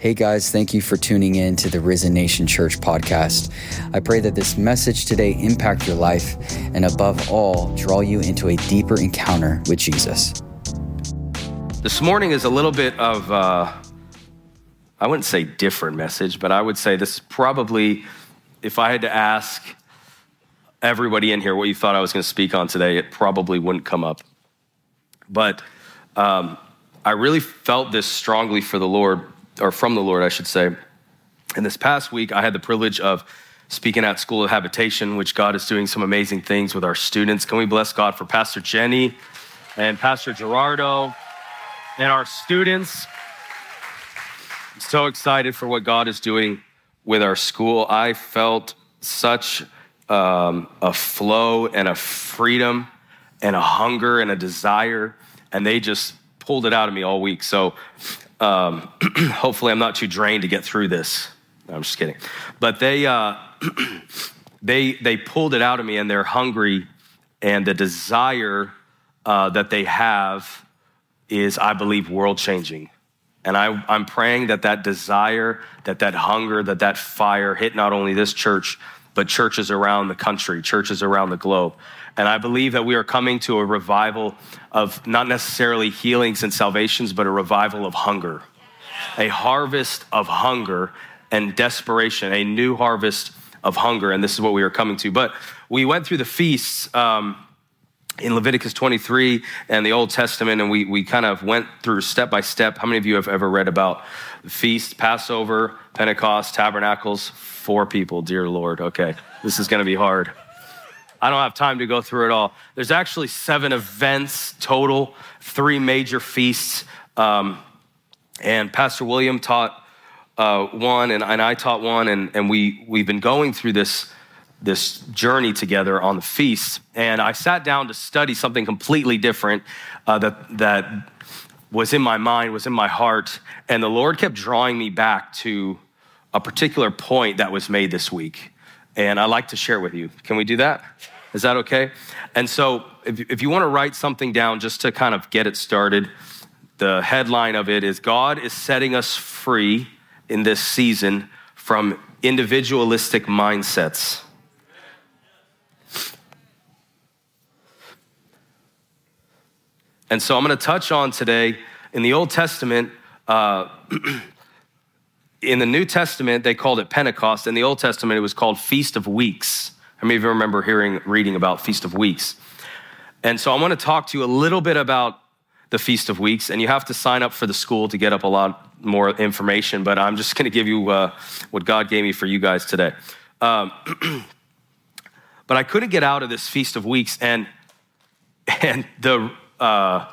Hey guys, thank you for tuning in to the Risen Nation Church podcast. I pray that this message today impact your life and above all, draw you into a deeper encounter with Jesus. This morning is a little bit of, uh, I wouldn't say different message, but I would say this is probably, if I had to ask everybody in here what you thought I was going to speak on today, it probably wouldn't come up. But um, I really felt this strongly for the Lord or from the Lord, I should say. And this past week, I had the privilege of speaking at School of Habitation, which God is doing some amazing things with our students. Can we bless God for Pastor Jenny and Pastor Gerardo and our students? I'm so excited for what God is doing with our school. I felt such um, a flow and a freedom and a hunger and a desire, and they just pulled it out of me all week. So um, hopefully, I'm not too drained to get through this. No, I'm just kidding. But they, uh, they, they pulled it out of me, and they're hungry, and the desire uh, that they have is, I believe, world changing. And I, I'm praying that that desire, that that hunger, that that fire hit not only this church, but churches around the country, churches around the globe. And I believe that we are coming to a revival of not necessarily healings and salvations, but a revival of hunger, a harvest of hunger and desperation, a new harvest of hunger. And this is what we are coming to. But we went through the feasts. Um, in Leviticus 23 and the Old Testament, and we, we kind of went through step by step. How many of you have ever read about feast, Passover, Pentecost, Tabernacles? Four people, dear Lord. Okay, this is going to be hard. I don't have time to go through it all. There's actually seven events total, three major feasts. Um, and Pastor William taught uh, one, and, and, I taught one, and, and we, we've been going through this, this journey together on the feasts. And I sat down to study something completely different uh, that, that was in my mind, was in my heart. And the Lord kept drawing me back to a particular point that was made this week and I'd like to share with you. Can we do that? Is that okay? And so, if, if you want to write something down just to kind of get it started, the headline of it is God is setting us free in this season from individualistic mindsets. And so I'm going to touch on today in the Old Testament, uh, in the New Testament, they called it Pentecost. In the Old Testament, it was called Feast of Weeks. Many of you remember hearing, reading about Feast of Weeks? And so I want to talk to you a little bit about the Feast of Weeks, and you have to sign up for the school to get up a lot more information, but I'm just going to give you uh, what God gave me for you guys today. Um, but I couldn't get out of this Feast of Weeks, and, and the, uh,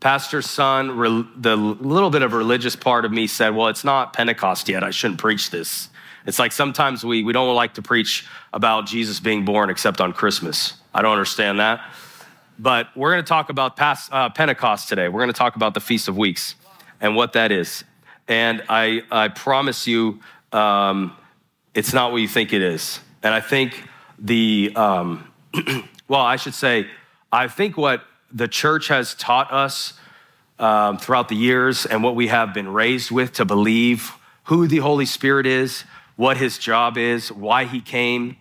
pastor's son, the little bit of religious part of me said, Well, it's not Pentecost yet. I shouldn't preach this. It's like sometimes we, we don't like to preach about Jesus being born except on Christmas. I don't understand that. But we're going to talk about past, uh, Pentecost today. We're going to talk about the Feast of Weeks and what that is. And I, I promise you, um, it's not what you think it is. And I think the, um, well, I should say, I think what the church has taught us um, throughout the years and what we have been raised with to believe who the Holy Spirit is, what his job is, why he came.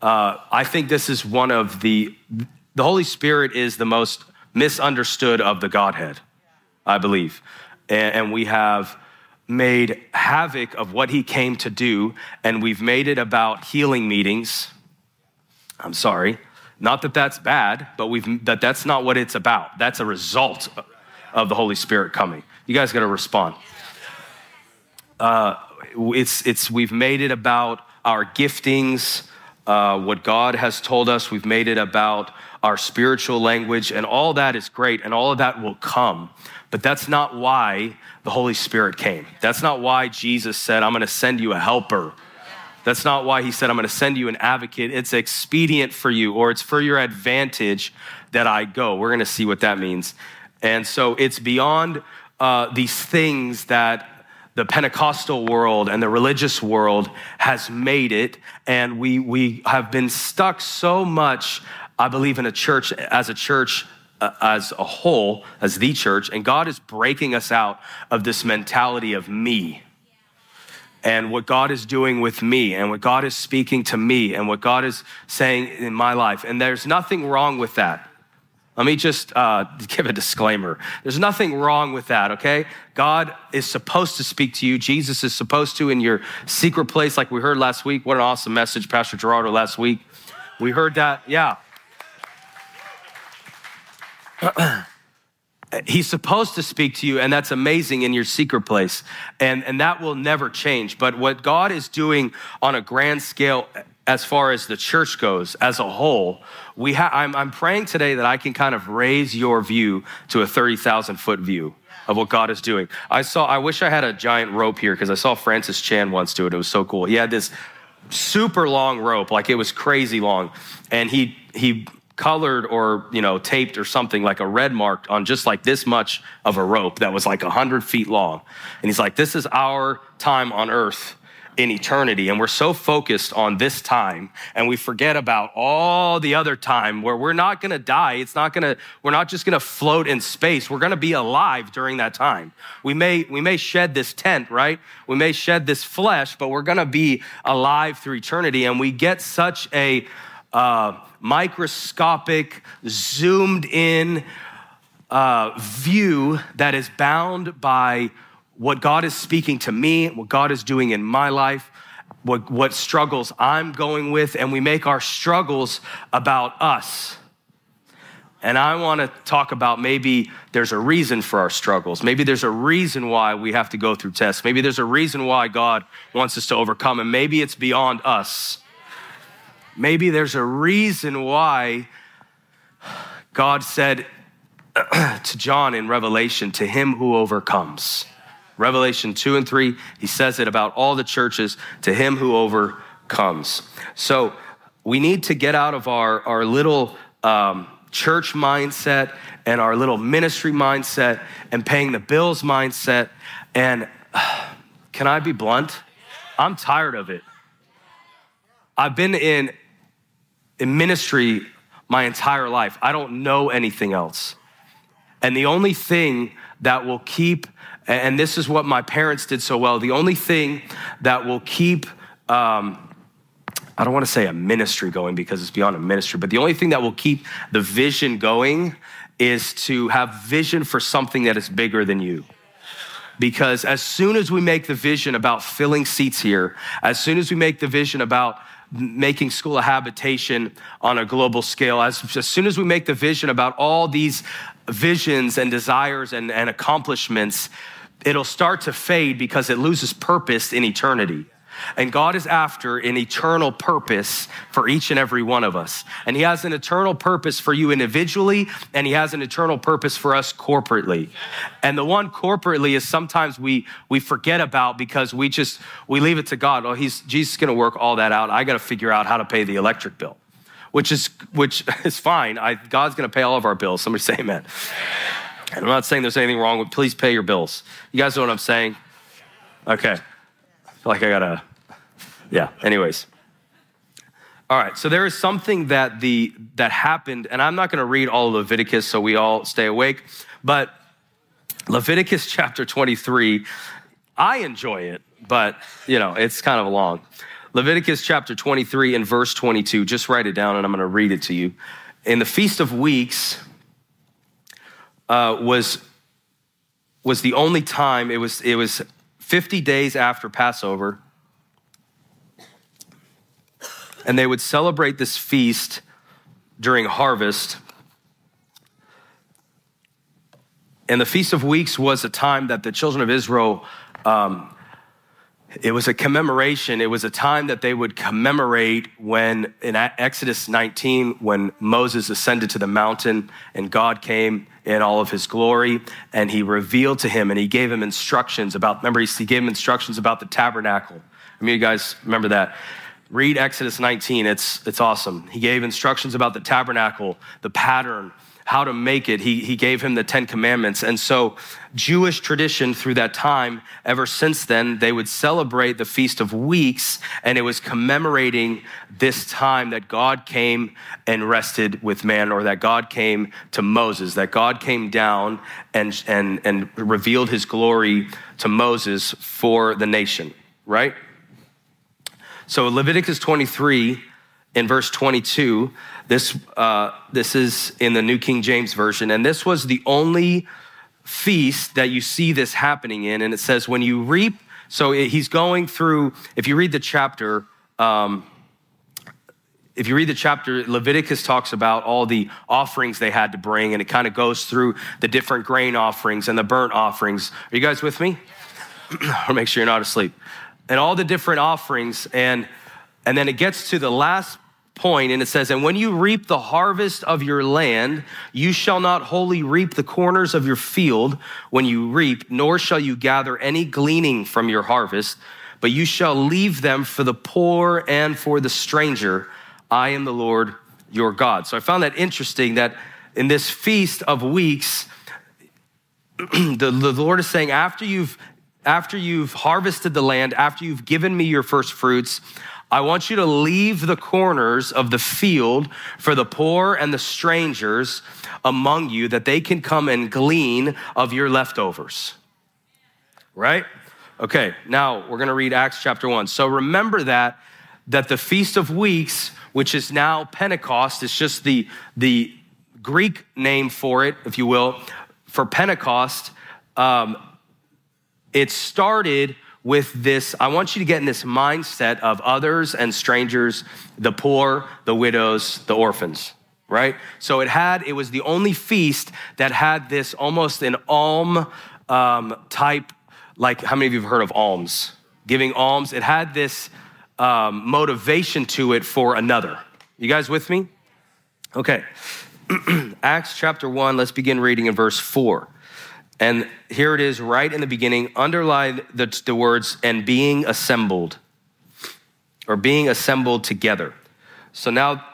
Uh, I think this is one of the, the Holy Spirit is the most misunderstood of the Godhead, I believe. And, and we have made havoc of what he came to do, and we've made it about healing meetings. I'm sorry. Not that that's bad, but we've, that that's not what it's about. That's a result of the Holy Spirit coming. You guys got to respond. Uh, it's, it's, we've made it about our giftings, uh, what God has told us. We've made it about our spiritual language, and all that is great, and all of that will come. But that's not why the Holy Spirit came. That's not why Jesus said, I'm going to send you a helper that's not why he said, I'm going to send you an advocate. It's expedient for you, or it's for your advantage that I go. We're going to see what that means. And so it's beyond uh, these things that the Pentecostal world and the religious world has made it. And we, we have been stuck so much, I believe, in a church, as a church, uh, as a whole, as the church. And God is breaking us out of this mentality of me and what God is doing with me and what God is speaking to me and what God is saying in my life. And there's nothing wrong with that. Let me just uh, give a disclaimer. There's nothing wrong with that, okay? God is supposed to speak to you. Jesus is supposed to in your secret place, like we heard last week. What an awesome message, Pastor Gerardo, last week. We heard that, yeah. He's supposed to speak to you, and that's amazing in your secret place. And, and that will never change. But what God is doing on a grand scale, as far as the church goes as a whole, we ha- I'm, I'm praying today that I can kind of raise your view to a 30,000 foot view of what God is doing. I saw, I wish I had a giant rope here because I saw Francis Chan once do it. It was so cool. He had this super long rope, like it was crazy long. And he, he colored or you know taped or something like a red mark on just like this much of a rope that was like 100 feet long and he's like this is our time on earth in eternity and we're so focused on this time and we forget about all the other time where we're not going to die. It's not going to we're not just going to float in space. We're going to be alive during that time. We may we may shed this tent right? We may shed this flesh but we're going to be alive through eternity and we get such a uh, microscopic, zoomed in uh, view that is bound by what God is speaking to me, what God is doing in my life, what, what struggles I'm going with, and we make our struggles about us. And I want to talk about maybe there's a reason for our struggles. Maybe there's a reason why we have to go through tests. Maybe there's a reason why God wants us to overcome, and maybe it's beyond us. Maybe there's a reason why God said to John in Revelation, to him who overcomes. Revelation 2 and 3, he says it about all the churches, to him who overcomes. So we need to get out of our, our little um, church mindset and our little ministry mindset and paying the bills mindset. And can I be blunt? I'm tired of it. I've been in in ministry my entire life. I don't know anything else. And the only thing that will keep, and this is what my parents did so well, the only thing that will keep, um, I don't want to say a ministry going because it's beyond a ministry, but the only thing that will keep the vision going is to have vision for something that is bigger than you. Because as soon as we make the vision about filling seats here, as soon as we make the vision about making school a habitation on a global scale, as, as soon as we make the vision about all these visions and desires and, and accomplishments, it'll start to fade because it loses purpose in eternity. And God is after an eternal purpose for each and every one of us. And He has an eternal purpose for you individually, and He has an eternal purpose for us corporately. And the one corporately is sometimes we, we forget about because we just, we leave it to God. Oh, he's, Jesus is going to work all that out. I got to figure out how to pay the electric bill, which is, which is fine. I, God's going to pay all of our bills. Somebody say amen. And I'm not saying there's anything wrong with, please pay your bills. You guys know what I'm saying? Okay. I feel like I got to yeah, anyways. All right, so there is something that the that happened, and I'm not going to read all of Leviticus, so we all stay awake. But Leviticus chapter 23, I enjoy it, but you know it's kind of long. Leviticus chapter 23 and verse 22. Just write it down, and I'm going to read it to you. In the feast of weeks uh, was was the only time it was it was 50 days after Passover and they would celebrate this feast during harvest. And the Feast of Weeks was a time that the children of Israel, um, it was a commemoration. It was a time that they would commemorate when, in Exodus 19, when Moses ascended to the mountain and God came in all of his glory and he revealed to him and he gave him instructions about, remember, he gave him instructions about the tabernacle. I mean, you guys remember that. Read Exodus 19, it's, it's awesome. He gave instructions about the tabernacle, the pattern, how to make it. He, he gave him the Ten Commandments. And so, Jewish tradition through that time, ever since then, they would celebrate the Feast of Weeks, and it was commemorating this time that God came and rested with man, or that God came to Moses, that God came down and, and, and revealed his glory to Moses for the nation right? So Leviticus 23 in verse 22, this, uh, this is in the New King James Version, and this was the only feast that you see this happening in. And it says, when you reap, so he's going through, if you read the chapter, um, if you read the chapter, Leviticus talks about all the offerings they had to bring, and it kind of goes through the different grain offerings and the burnt offerings. Are you guys with me? or make sure you're not asleep. And all the different offerings, and and then it gets to the last point, and it says, And when you reap the harvest of your land, you shall not wholly reap the corners of your field when you reap, nor shall you gather any gleaning from your harvest, but you shall leave them for the poor and for the stranger I am the Lord your God. So I found that interesting that in this feast of weeks, the, the Lord is saying, after you've after you've harvested the land, after you've given me your first fruits, I want you to leave the corners of the field for the poor and the strangers among you that they can come and glean of your leftovers. Right? Okay, now we're going to read Acts chapter 1. So remember that that the feast of weeks which is now Pentecost. It's just the, the Greek name for it, if you will, for Pentecost. Um, it started with this I want you to get in this mindset of others and strangers, the poor, the widows, the orphans, right? So it had, it was the only feast that had this almost an alm um, type, like how many of you have heard of alms? Giving alms. It had this um, motivation to it for another. You guys with me? Okay. Acts chapter 1, let's begin reading in verse 4. And here it is right in the beginning. Underline the, the words, and being assembled, or being assembled together. So now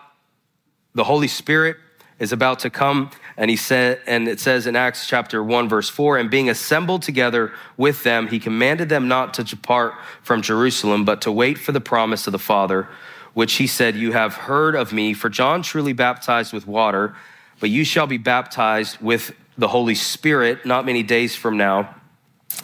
the Holy Spirit is about to come and he said and it says in acts chapter 1 verse 4 and being assembled together with them he commanded them not to depart from jerusalem but to wait for the promise of the father which he said you have heard of me for john truly baptized with water but you shall be baptized with the holy spirit not many days from now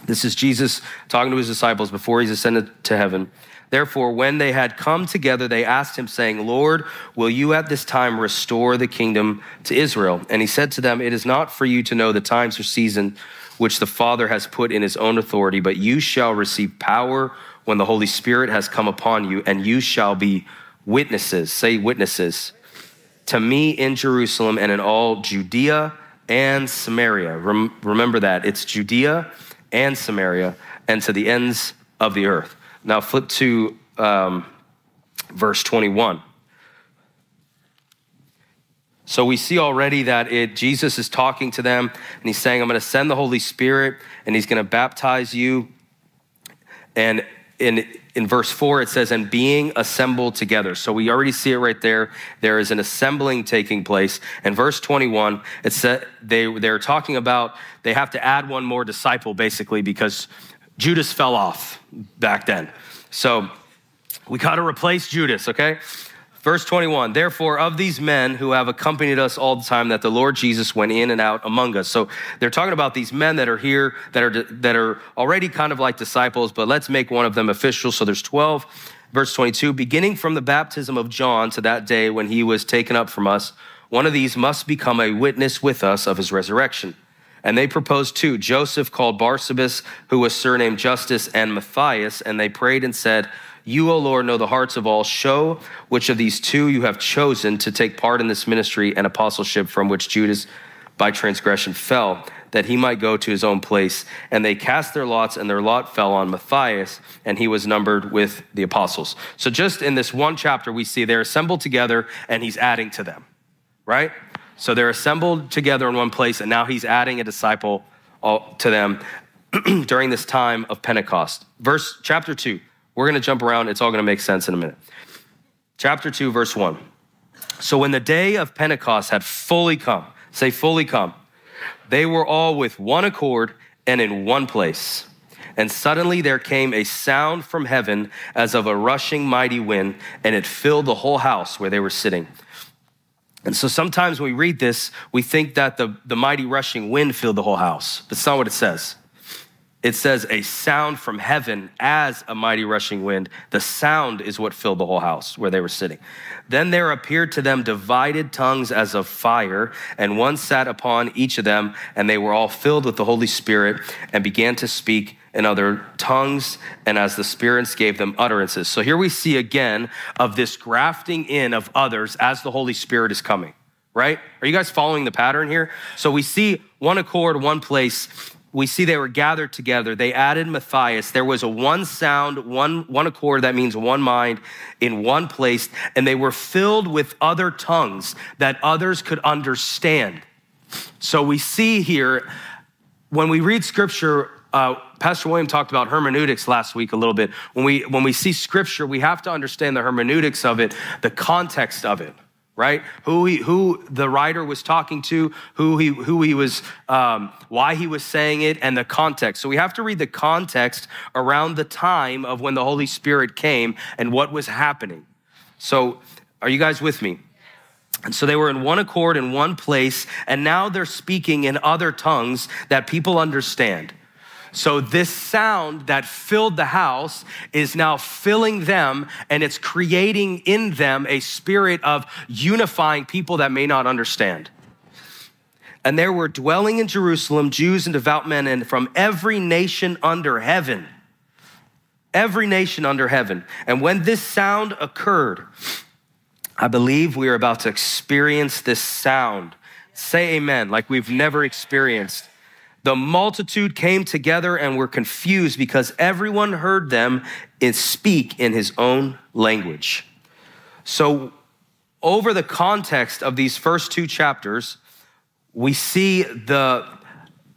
this is jesus talking to his disciples before he's ascended to heaven Therefore, when they had come together, they asked him, saying, Lord, will you at this time restore the kingdom to Israel? And he said to them, It is not for you to know the times or season which the Father has put in his own authority, but you shall receive power when the Holy Spirit has come upon you, and you shall be witnesses, say witnesses, to me in Jerusalem and in all Judea and Samaria. Rem- remember that. It's Judea and Samaria and to the ends of the earth. Now flip to um, verse 21. So we see already that it, Jesus is talking to them and he's saying, I'm going to send the Holy Spirit and he's going to baptize you. And in, in verse 4, it says, and being assembled together. So we already see it right there. There is an assembling taking place. And verse 21, it said they, they're talking about they have to add one more disciple basically because Judas fell off back then. So we got to replace Judas, okay? Verse 21, therefore, of these men who have accompanied us all the time, that the Lord Jesus went in and out among us. So they're talking about these men that are here, that are, that are already kind of like disciples, but let's make one of them official. So there's 12. Verse 22, beginning from the baptism of John to that day when he was taken up from us, one of these must become a witness with us of his resurrection. And they proposed two Joseph called Barsabas, who was surnamed Justus, and Matthias. And they prayed and said, You, O Lord, know the hearts of all. Show which of these two you have chosen to take part in this ministry and apostleship from which Judas by transgression fell, that he might go to his own place. And they cast their lots, and their lot fell on Matthias, and he was numbered with the apostles. So, just in this one chapter, we see they're assembled together, and he's adding to them, right? So they're assembled together in one place, and now he's adding a disciple uh, to them during this time of Pentecost. Verse chapter 2. We're going to jump around. It's all going to make sense in a minute. Chapter 2, verse 1. So when the day of Pentecost had fully come, say fully come, they were all with one accord and in one place. And suddenly there came a sound from heaven as of a rushing mighty wind, and it filled the whole house where they were sitting. And so sometimes when we read this, we think that the, the mighty rushing wind filled the whole house. That's not what it says. It says a sound from heaven as a mighty rushing wind. The sound is what filled the whole house where they were sitting. Then there appeared to them divided tongues as of fire, and one sat upon each of them, and they were all filled with the Holy Spirit and began to speak in other tongues, and as the spirits gave them utterances. So here we see again of this grafting in of others as the Holy Spirit is coming, right? Are you guys following the pattern here? So we see one accord, one place, we see they were gathered together. They added Matthias. There was a one sound, one, one accord, that means one mind, in one place, and they were filled with other tongues that others could understand. So we see here, when we read scripture, uh, Pastor William talked about hermeneutics last week a little bit. When we, when we see scripture, we have to understand the hermeneutics of it, the context of it right? Who he, who the writer was talking to, who he, who he was, um, why he was saying it, and the context. So we have to read the context around the time of when the Holy Spirit came and what was happening. So, are you guys with me? And so they were in one accord in one place, and now they're speaking in other tongues that people understand. So, this sound that filled the house is now filling them, and it's creating in them a spirit of unifying people that may not understand. And there were dwelling in Jerusalem Jews and devout men, and from every nation under heaven. Every nation under heaven. And when this sound occurred, I believe we are about to experience this sound. Say amen, like we've never experienced the multitude came together and were confused because everyone heard them speak in his own language. So, over the context of these first two chapters, we see the,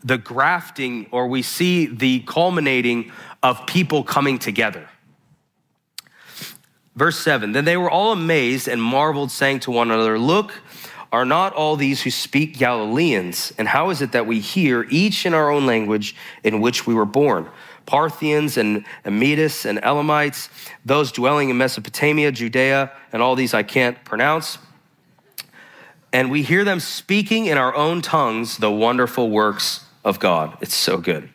the grafting or we see the culminating of people coming together. Verse 7 Then they were all amazed and marveled, saying to one another, Look, are not all these who speak Galileans? And how is it that we hear each in our own language in which we were born? Parthians and Medes and Elamites, those dwelling in Mesopotamia, Judea, and all these I can't pronounce. And we hear them speaking in our own tongues the wonderful works of God. It's so good.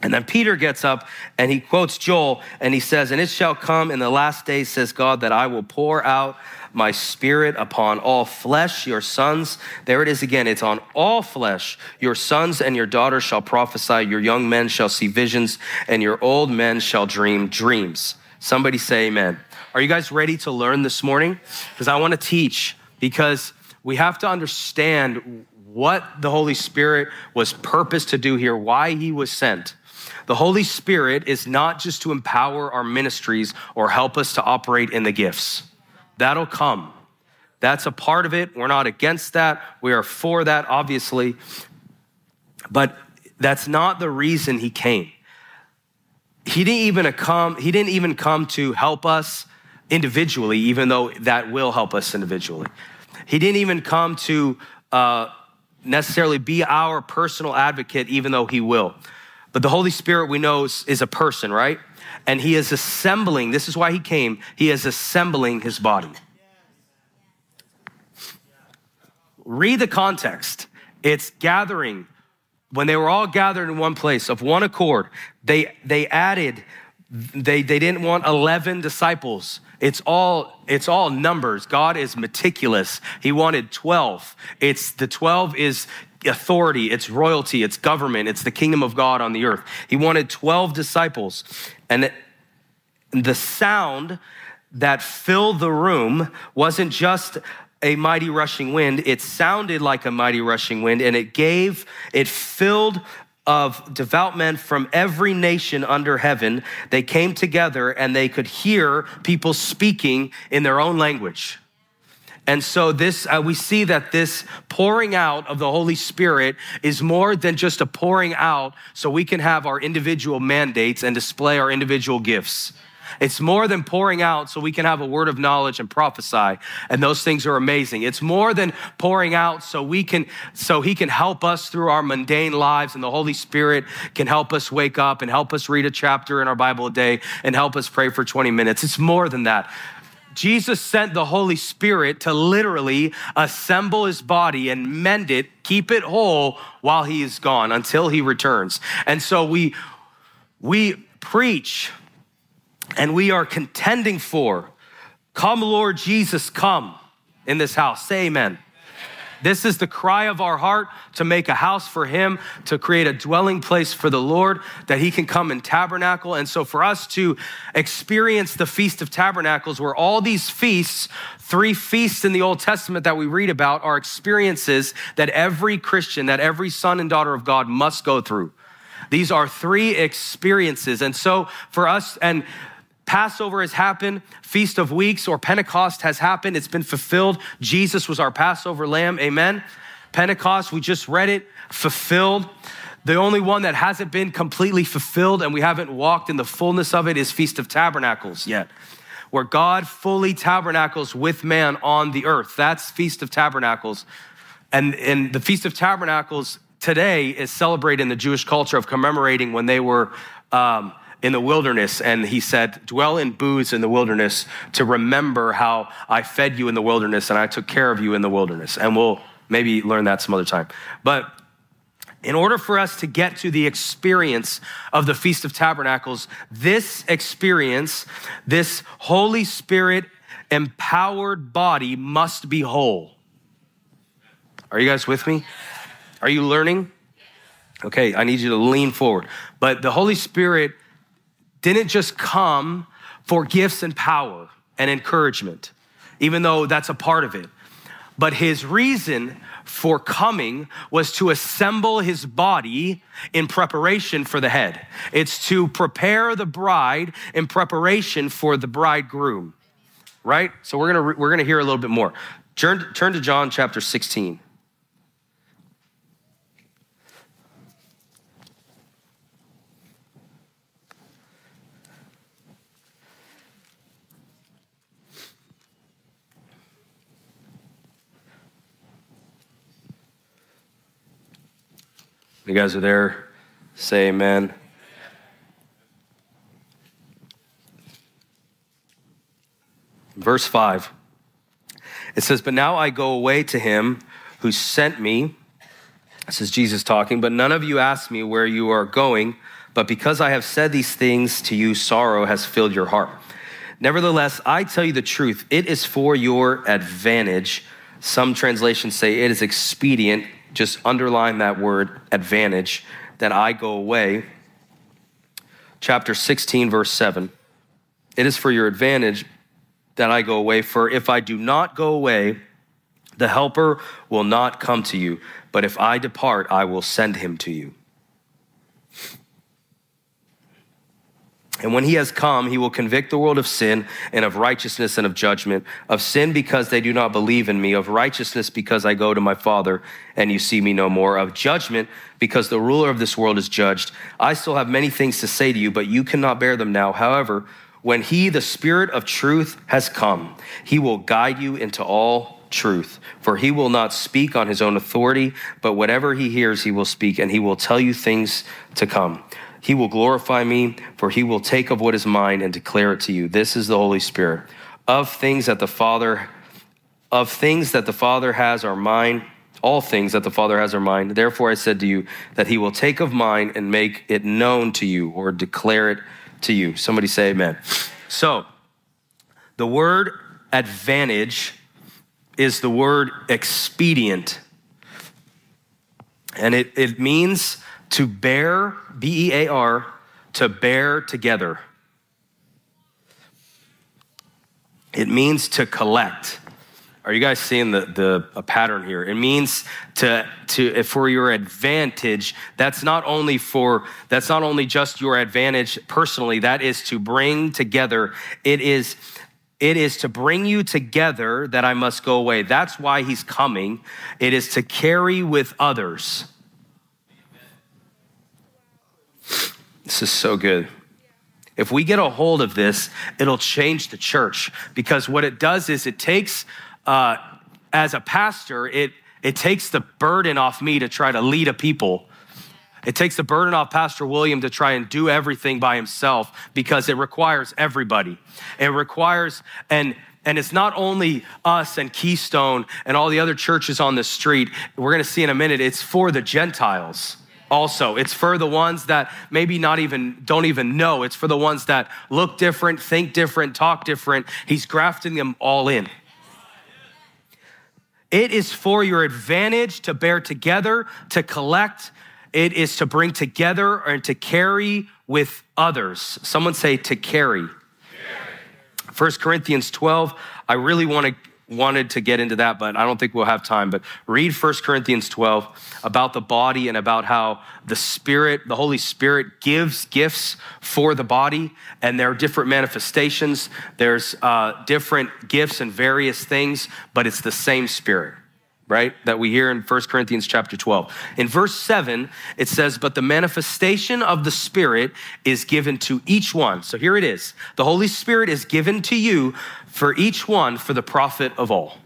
And then Peter gets up and he quotes Joel and he says, And it shall come in the last days, says God, that I will pour out my spirit upon all flesh, your sons. There it is again. It's on all flesh. Your sons and your daughters shall prophesy. Your young men shall see visions and your old men shall dream dreams. Somebody say amen. Are you guys ready to learn this morning? Because I want to teach because we have to understand what the Holy Spirit was purposed to do here, why he was sent. The Holy Spirit is not just to empower our ministries or help us to operate in the gifts. That'll come. That's a part of it. We're not against that. We are for that, obviously. But that's not the reason he came. He didn't even come, he didn't even come to help us individually, even though that will help us individually. He didn't even come to uh, necessarily be our personal advocate, even though he will. But the Holy Spirit, we know, is, is a person, right? And he is assembling, this is why he came, he is assembling his body. Read the context. It's gathering. When they were all gathered in one place of one accord, they, they added, they, they didn't want 11 disciples. It's all, it's all numbers. God is meticulous. He wanted 12. It's the 12 is authority, it's royalty, it's government, it's the kingdom of God on the earth. He wanted 12 disciples. And the sound that filled the room wasn't just a mighty rushing wind, it sounded like a mighty rushing wind, and it gave, it filled of devout men from every nation under heaven. They came together and they could hear people speaking in their own language. And so this, uh, we see that this pouring out of the Holy Spirit is more than just a pouring out so we can have our individual mandates and display our individual gifts. It's more than pouring out so we can have a word of knowledge and prophesy. And those things are amazing. It's more than pouring out so we can, so he can help us through our mundane lives and the Holy Spirit can help us wake up and help us read a chapter in our Bible a day and help us pray for 20 minutes. It's more than that Jesus sent the Holy Spirit to literally assemble his body and mend it, keep it whole while he is gone until he returns. And so we we preach and we are contending for come Lord Jesus come in this house. Say amen. This is the cry of our heart to make a house for Him, to create a dwelling place for the Lord, that He can come and tabernacle. And so, for us to experience the Feast of Tabernacles, where all these feasts, three feasts in the Old Testament that we read about, are experiences that every Christian, that every son and daughter of God must go through. These are three experiences. And so, for us, and Passover has happened, Feast of Weeks or Pentecost has happened. It's been fulfilled. Jesus was our Passover lamb. Amen. Pentecost, we just read it, fulfilled. The only one that hasn't been completely fulfilled and we haven't walked in the fullness of it is Feast of Tabernacles yet, where God fully tabernacles with man on the earth. That's Feast of Tabernacles. And, and the Feast of Tabernacles today is celebrated in the Jewish culture of commemorating when they were. Um, in the wilderness, and he said, Dwell in booths in the wilderness to remember how I fed you in the wilderness and I took care of you in the wilderness. And we'll maybe learn that some other time. But in order for us to get to the experience of the Feast of Tabernacles, this experience, this Holy Spirit empowered body must be whole. Are you guys with me? Are you learning? Okay, I need you to lean forward. But the Holy Spirit didn't just come for gifts and power and encouragement, even though that's a part of it. But his reason for coming was to assemble his body in preparation for the head. It's to prepare the bride in preparation for the bridegroom. Right? So we're to we're to hear a little bit more. Turn, turn to John chapter 16. You guys are there? Say amen. Verse 5. It says, But now I go away to him who sent me. This is Jesus talking, but none of you asked me where you are going, but because I have said these things to you, sorrow has filled your heart. Nevertheless, I tell you the truth, it is for your advantage. Some translations say it is expedient just underline that word advantage, that I go away. Chapter 16, verse 7. It is for your advantage that I go away, for if I do not go away, the helper will not come to you, but if I depart, I will send him to you. And when he has come, he will convict the world of sin and of righteousness and of judgment. Of sin because they do not believe in me. Of righteousness because I go to my Father and you see me no more. Of judgment because the ruler of this world is judged. I still have many things to say to you, but you cannot bear them now. However, when he, the Spirit of truth, has come, he will guide you into all truth. For he will not speak on his own authority, but whatever he hears, he will speak, and he will tell you things to come. He will glorify me, for he will take of what is mine and declare it to you. This is the Holy Spirit. Of things that the Father, of things that the Father has are mine, all things that the Father has are mine. Therefore I said to you that he will take of mine and make it known to you or declare it to you. Somebody say amen. So, the word advantage is the word expedient. And it, it means to bear, B E A R, to bear together. It means to collect. Are you guys seeing the, the a pattern here? It means to, to for your advantage. That's not only for that's not only just your advantage personally, that is to bring together. It is it is to bring you together that I must go away. That's why he's coming. It is to carry with others. This is so good. If we get a hold of this, it'll change the church because what it does is it takes, uh, as a pastor, it, it takes the burden off me to try to lead a people It takes the burden off Pastor William to try and do everything by himself because it requires everybody. It requires, and and it's not only us and Keystone and all the other churches on the street. We're going to see in a minute, it's for the Gentiles also. It's for the ones that maybe not even don't even know. It's for the ones that look different, think different, talk different. He's grafting them all in. It is for your advantage to bear together, to collect. It is to bring together and to carry with others. Someone say to carry. 1 Corinthians 12, I really want to wanted to get into that, but I don't think we'll have time. But read 1 Corinthians 12 about the body and about how the Spirit, the Holy Spirit, gives gifts for the body, and there are different manifestations. There's uh, different gifts and various things, but it's the same Spirit right? That we hear in 1 Corinthians chapter 12. In verse 7, it says, But the manifestation of the Spirit is given to each one. So here it is. The Holy Spirit is given to you for each one for the profit of all.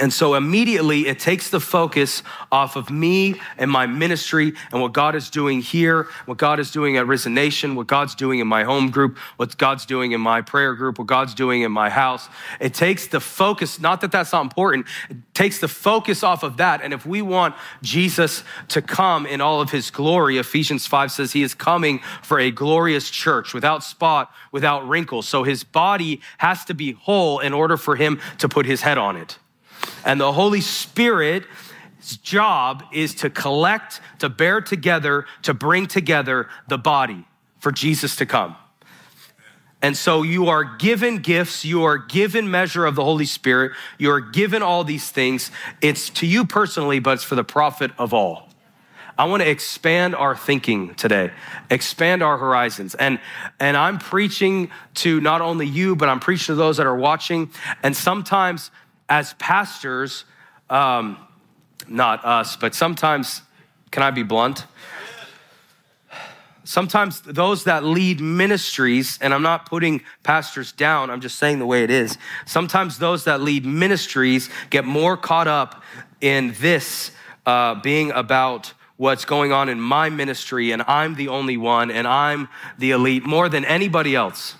And so immediately it takes the focus off of me and my ministry and what God is doing here, what God is doing at Risen Nation, what God's doing in my home group, what God's doing in my prayer group, what God's doing in my house. It takes the focus, not that that's not important, it takes the focus off of that. And if we want Jesus to come in all of his glory, Ephesians 5 says he is coming for a glorious church without spot, without wrinkle. So his body has to be whole in order for him to put his head on it. And the Holy Spirit's job is to collect, to bear together, to bring together the body for Jesus to come. And so you are given gifts, you are given measure of the Holy Spirit, you are given all these things. It's to you personally, but it's for the profit of all. I want to expand our thinking today, expand our horizons. And, and I'm preaching to not only you, but I'm preaching to those that are watching. And sometimes as pastors, um, not us, but sometimes, can I be blunt? Sometimes those that lead ministries, and I'm not putting pastors down, I'm just saying the way it is. Sometimes those that lead ministries get more caught up in this uh, being about what's going on in my ministry, and I'm the only one, and I'm the elite more than anybody else.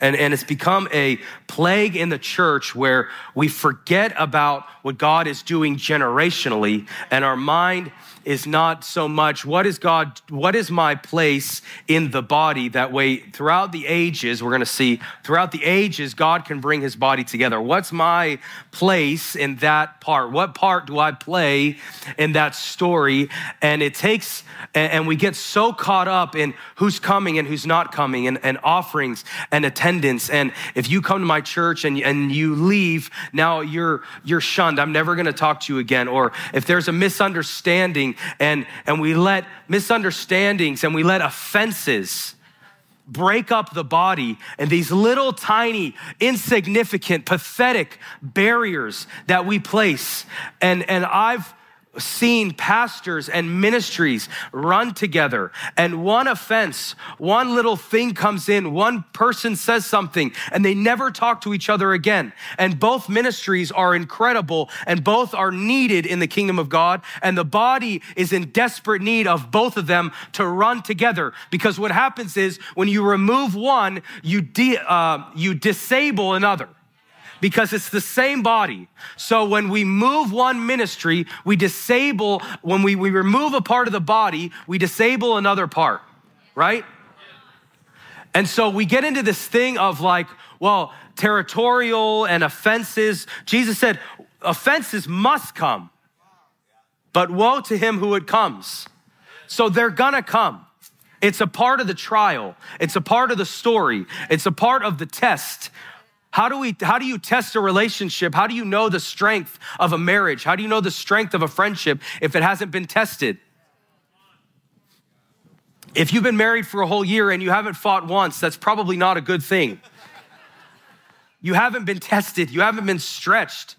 And, and it's become a plague in the church where we forget about what God is doing generationally, and our mind is not so much what is God, what is my place in the body? That way, throughout the ages, we're gonna see throughout the ages, God can bring his body together. What's my place in that part? What part do I play in that story? And it takes, and we get so caught up in who's coming and who's not coming, and, and offerings and attendance. And if you come to my church and, and you leave, now you're you're shunned. I'm never gonna talk to you again. Or if there's a misunderstanding and, and we let misunderstandings and we let offenses break up the body and these little tiny insignificant pathetic barriers that we place. And and I've seen pastors and ministries run together and one offense, one little thing comes in, one person says something and they never talk to each other again. And both ministries are incredible and both are needed in the kingdom of God. And the body is in desperate need of both of them to run together because what happens is when you remove one, you, de- uh, you disable another because it's the same body. So when we move one ministry, we disable, when we, we remove a part of the body, we disable another part, right? And so we get into this thing of like, well, territorial and offenses. Jesus said, offenses must come, but woe to him who it comes. So they're gonna come. It's a part of the trial. It's a part of the story. It's a part of the test. How do, we, how do you test a relationship? How do you know the strength of a marriage? How do you know the strength of a friendship if it hasn't been tested? If you've been married for a whole year and you haven't fought once, that's probably not a good thing. You haven't been tested, you haven't been stretched.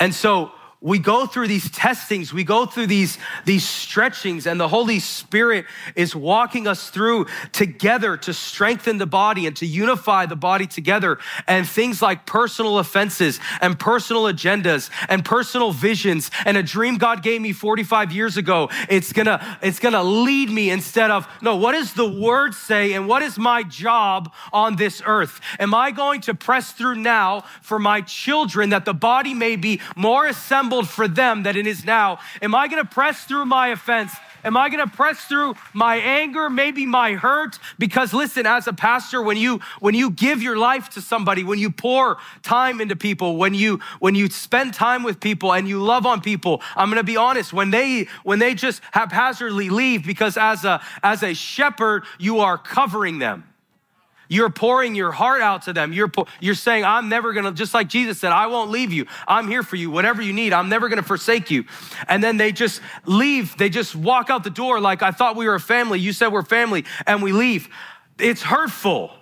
And so we go through these testings, we go through these, these stretchings, and the Holy Spirit is walking us through together to strengthen the body and to unify the body together. And things like personal offenses and personal agendas and personal visions and a dream God gave me 45 years ago, it's gonna, it's gonna lead me instead of, no, what does the word say and what is my job on this earth? Am I going to press through now for my children that the body may be more assembled? For them that it is now? Am I going to press through my offense? Am I going to press through my anger, maybe my hurt? Because listen, as a pastor, when you when you give your life to somebody, when you pour time into people, when you when you spend time with people and you love on people, I'm going to be honest, when they when they just haphazardly leave because as a as a shepherd, you are covering them. You're pouring your heart out to them. You're, you're saying, I'm never gonna, just like Jesus said, I won't leave you. I'm here for you. Whatever you need, I'm never gonna forsake you. And then they just leave. They just walk out the door like, I thought we were a family. You said we're family, and we leave. It's hurtful.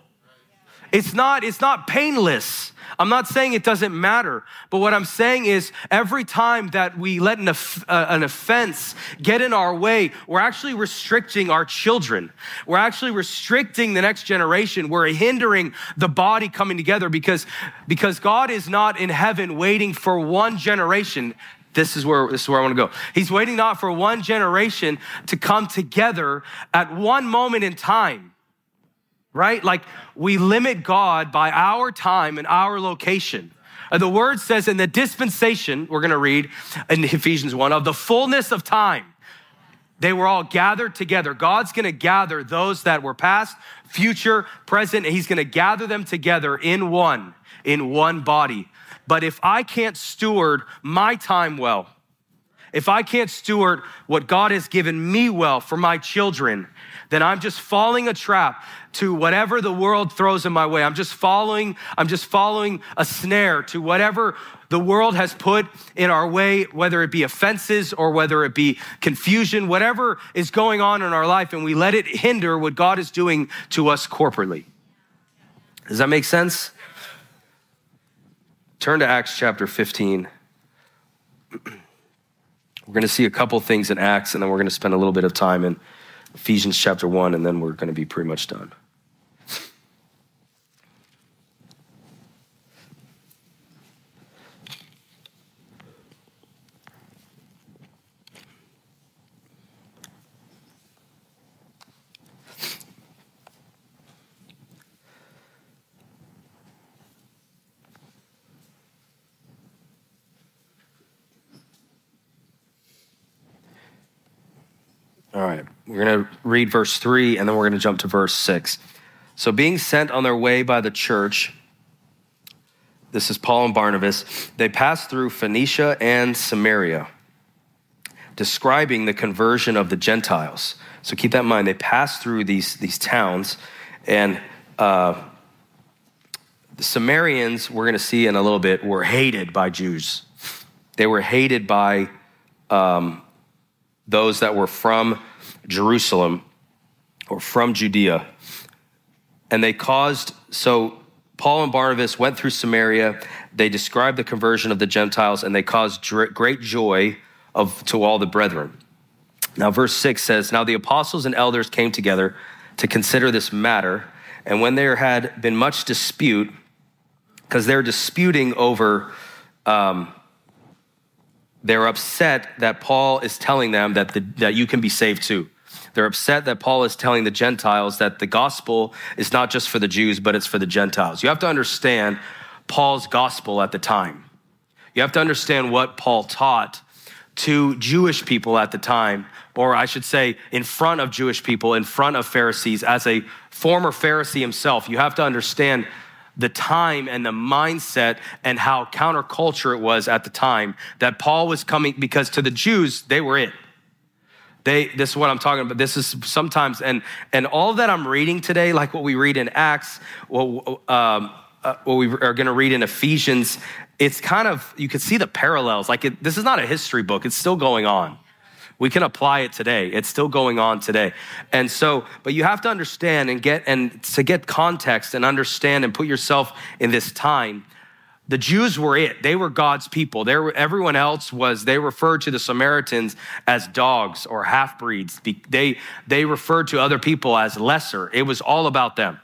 It's not, it's not painless. I'm not saying it doesn't matter, but what I'm saying is every time that we let an, uh, an offense get in our way, we're actually restricting our children. We're actually restricting the next generation. We're hindering the body coming together because, because God is not in heaven waiting for one generation this is where this is where I want to go. He's waiting not for one generation to come together at one moment in time right? Like we limit God by our time and our location. The word says in the dispensation, we're going to read in Ephesians 1, of the fullness of time, they were all gathered together. God's going to gather those that were past, future, present, and He's going to gather them together in one, in one body. But if I can't steward my time well, if I can't steward what God has given me well for my children, then I'm just falling a trap to whatever the world throws in my way. I'm just following, I'm just following a snare to whatever the world has put in our way, whether it be offenses or whether it be confusion, whatever is going on in our life, and we let it hinder what God is doing to us corporately. Does that make sense? Turn to Acts chapter 15. We're going to see a couple things in Acts, and then we're going to spend a little bit of time in Ephesians chapter 1, and then we're going to be pretty much done. All right, we're going to read verse three and then we're going to jump to verse six. So, being sent on their way by the church, this is Paul and Barnabas, they passed through Phoenicia and Samaria, describing the conversion of the Gentiles. So, keep that in mind. They passed through these, these towns, and uh, the Samaritans, we're going to see in a little bit, were hated by Jews. They were hated by um, those that were from Jerusalem or from Judea. And they caused, so Paul and Barnabas went through Samaria. They described the conversion of the Gentiles and they caused great joy of, to all the brethren. Now, verse 6 says Now the apostles and elders came together to consider this matter. And when there had been much dispute, because they're disputing over um, they're upset that Paul is telling them that, the, that you can be saved too. They're upset that Paul is telling the Gentiles that the gospel is not just for the Jews, but it's for the Gentiles. You have to understand Paul's gospel at the time. You have to understand what Paul taught to Jewish people at the time, or I should say, in front of Jewish people, in front of Pharisees. As a former Pharisee himself, you have to understand the time and the mindset and how counterculture it was at the time that Paul was coming because to the Jews, they were it. They, this is what I'm talking about. This is sometimes, and, and all that I'm reading today, like what we read in Acts, what, um, uh, what we are going to read in Ephesians, it's kind of, you can see the parallels. Like, it, this is not a history book, it's still going on. We can apply it today. It's still going on today. And so, but you have to understand and get, and to get context and understand and put yourself in this time. The Jews were it. They were God's people. Were, everyone else was, they referred to the Samaritans as dogs or half breeds. They, they referred to other people as lesser. It was all about them.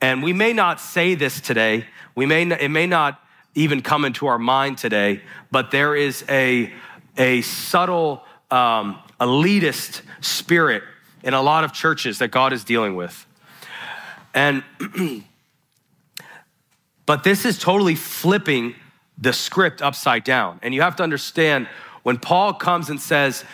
And we may not say this today. We may, it may not even come into our mind today, but there is a, a subtle um, elitist spirit in a lot of churches that God is dealing with. And But this is totally flipping the script upside down. And you have to understand when Paul comes and says,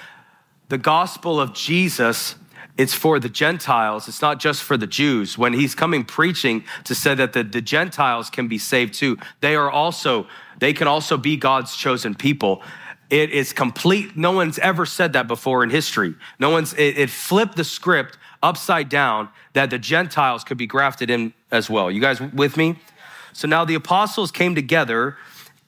the gospel of Jesus, it's for the Gentiles, it's not just for the Jews. When he's coming preaching to say that the, the Gentiles can be saved too, they are also, they can also be God's chosen people. It is complete. No one's ever said that before in history. No one's, it, it flipped the script upside down that the Gentiles could be grafted in as well. You guys with me? So now the apostles came together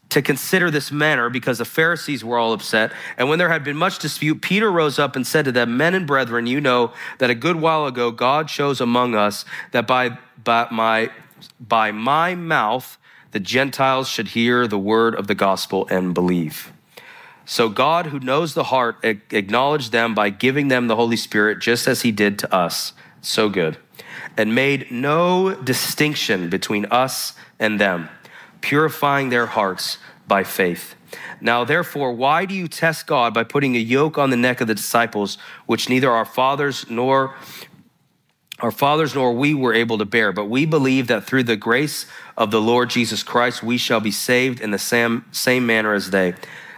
to consider this matter because the Pharisees were all upset. And when there had been much dispute, Peter rose up and said to them, Men and brethren, you know that a good while ago God chose among us that by, by, my, by my mouth the Gentiles should hear the word of the gospel and believe. So God, who knows the heart, acknowledged them by giving them the Holy Spirit, just as he did to us. So good. And made no distinction between us and them, purifying their hearts by faith. Now, therefore, why do you test God by putting a yoke on the neck of the disciples, which neither our fathers nor our fathers nor we were able to bear? But we believe that through the grace of the Lord Jesus Christ, we shall be saved in the same, same manner as they.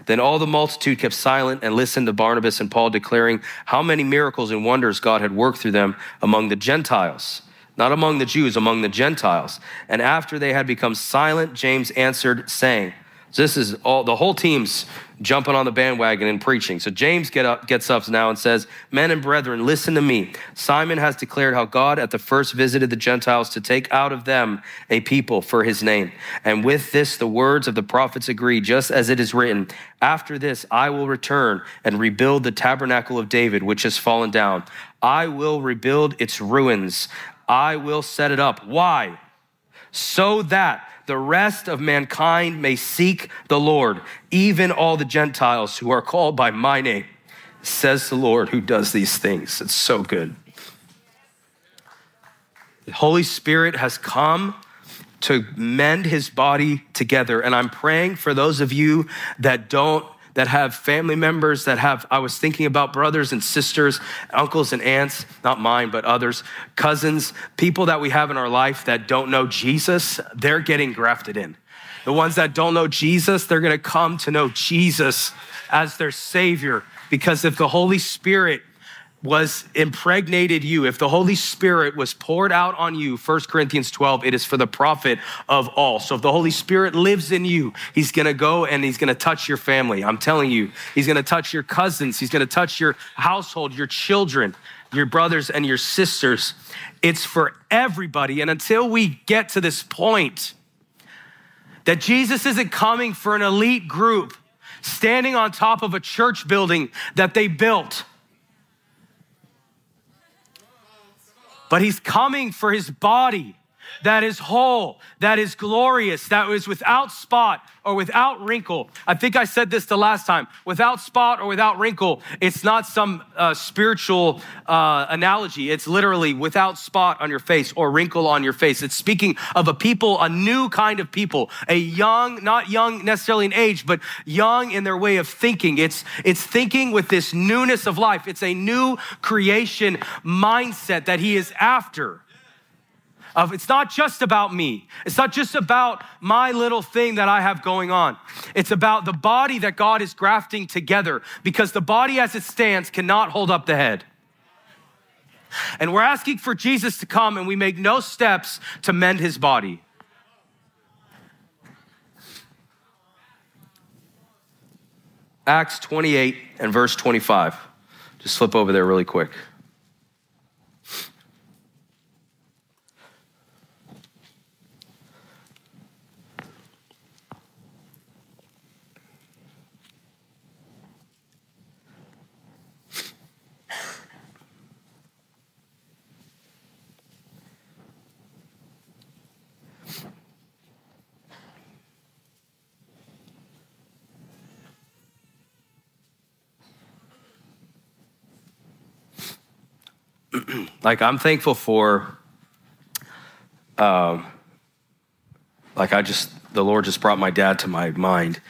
Then all the multitude kept silent and listened to Barnabas and Paul declaring how many miracles and wonders God had worked through them among the Gentiles not among the Jews, among the Gentiles. And after they had become silent, James answered, saying, This is all, the whole team's jumping on the bandwagon and preaching. So James get up, gets up now and says, Men and brethren, listen to me. Simon has declared how God at the first visited the Gentiles to take out of them a people for his name. And with this, the words of the prophets agree, just as it is written, After this, I will return and rebuild the tabernacle of David, which has fallen down. I will rebuild its ruins. I will set it up. Why? So that the rest of mankind may seek the Lord, even all the Gentiles who are called by my name, says the Lord who does these things. It's so good. The Holy Spirit has come to mend his body together. And I'm praying for those of you that don't that have family members that have, I was thinking about brothers and sisters, uncles and aunts, not mine, but others, cousins, people that we have in our life that don't know Jesus, they're getting grafted in. The ones that don't know Jesus, they're gonna come to know Jesus as their Savior because if the Holy Spirit was impregnated you, if the Holy Spirit was poured out on you, 1 Corinthians 12, it is for the profit of all. So if the Holy Spirit lives in you, he's gonna go and he's gonna touch your family. I'm telling you, he's gonna touch your cousins, he's gonna touch your household, your children, your brothers and your sisters. It's for everybody. And until we get to this point, that Jesus isn't coming for an elite group standing on top of a church building that they built but he's coming for his body that is whole, that is glorious, that is without spot or without wrinkle. I think I said this the last time without spot or without wrinkle. It's not some uh, spiritual uh, analogy. It's literally without spot on your face or wrinkle on your face. It's speaking of a people, a new kind of people, a young, not young necessarily in age, but young in their way of thinking. It's, it's thinking with this newness of life. It's a new creation mindset that he is after of it's not just about me. It's not just about my little thing that I have going on. It's about the body that God is grafting together because the body as it stands cannot hold up the head. And we're asking for Jesus to come and we make no steps to mend his body. Acts 28 and verse 25. Just flip over there really quick. like I'm thankful for, um, like I just the Lord just brought my dad to my mind,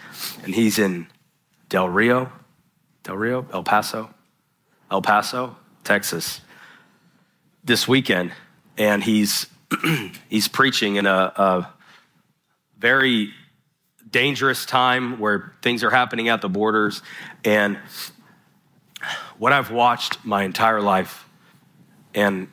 and he's in Del Rio, Del Rio, El Paso, El Paso, Texas, this weekend, and he's he's preaching in a, a very dangerous time where things are happening at the borders, and what I've watched my entire life, and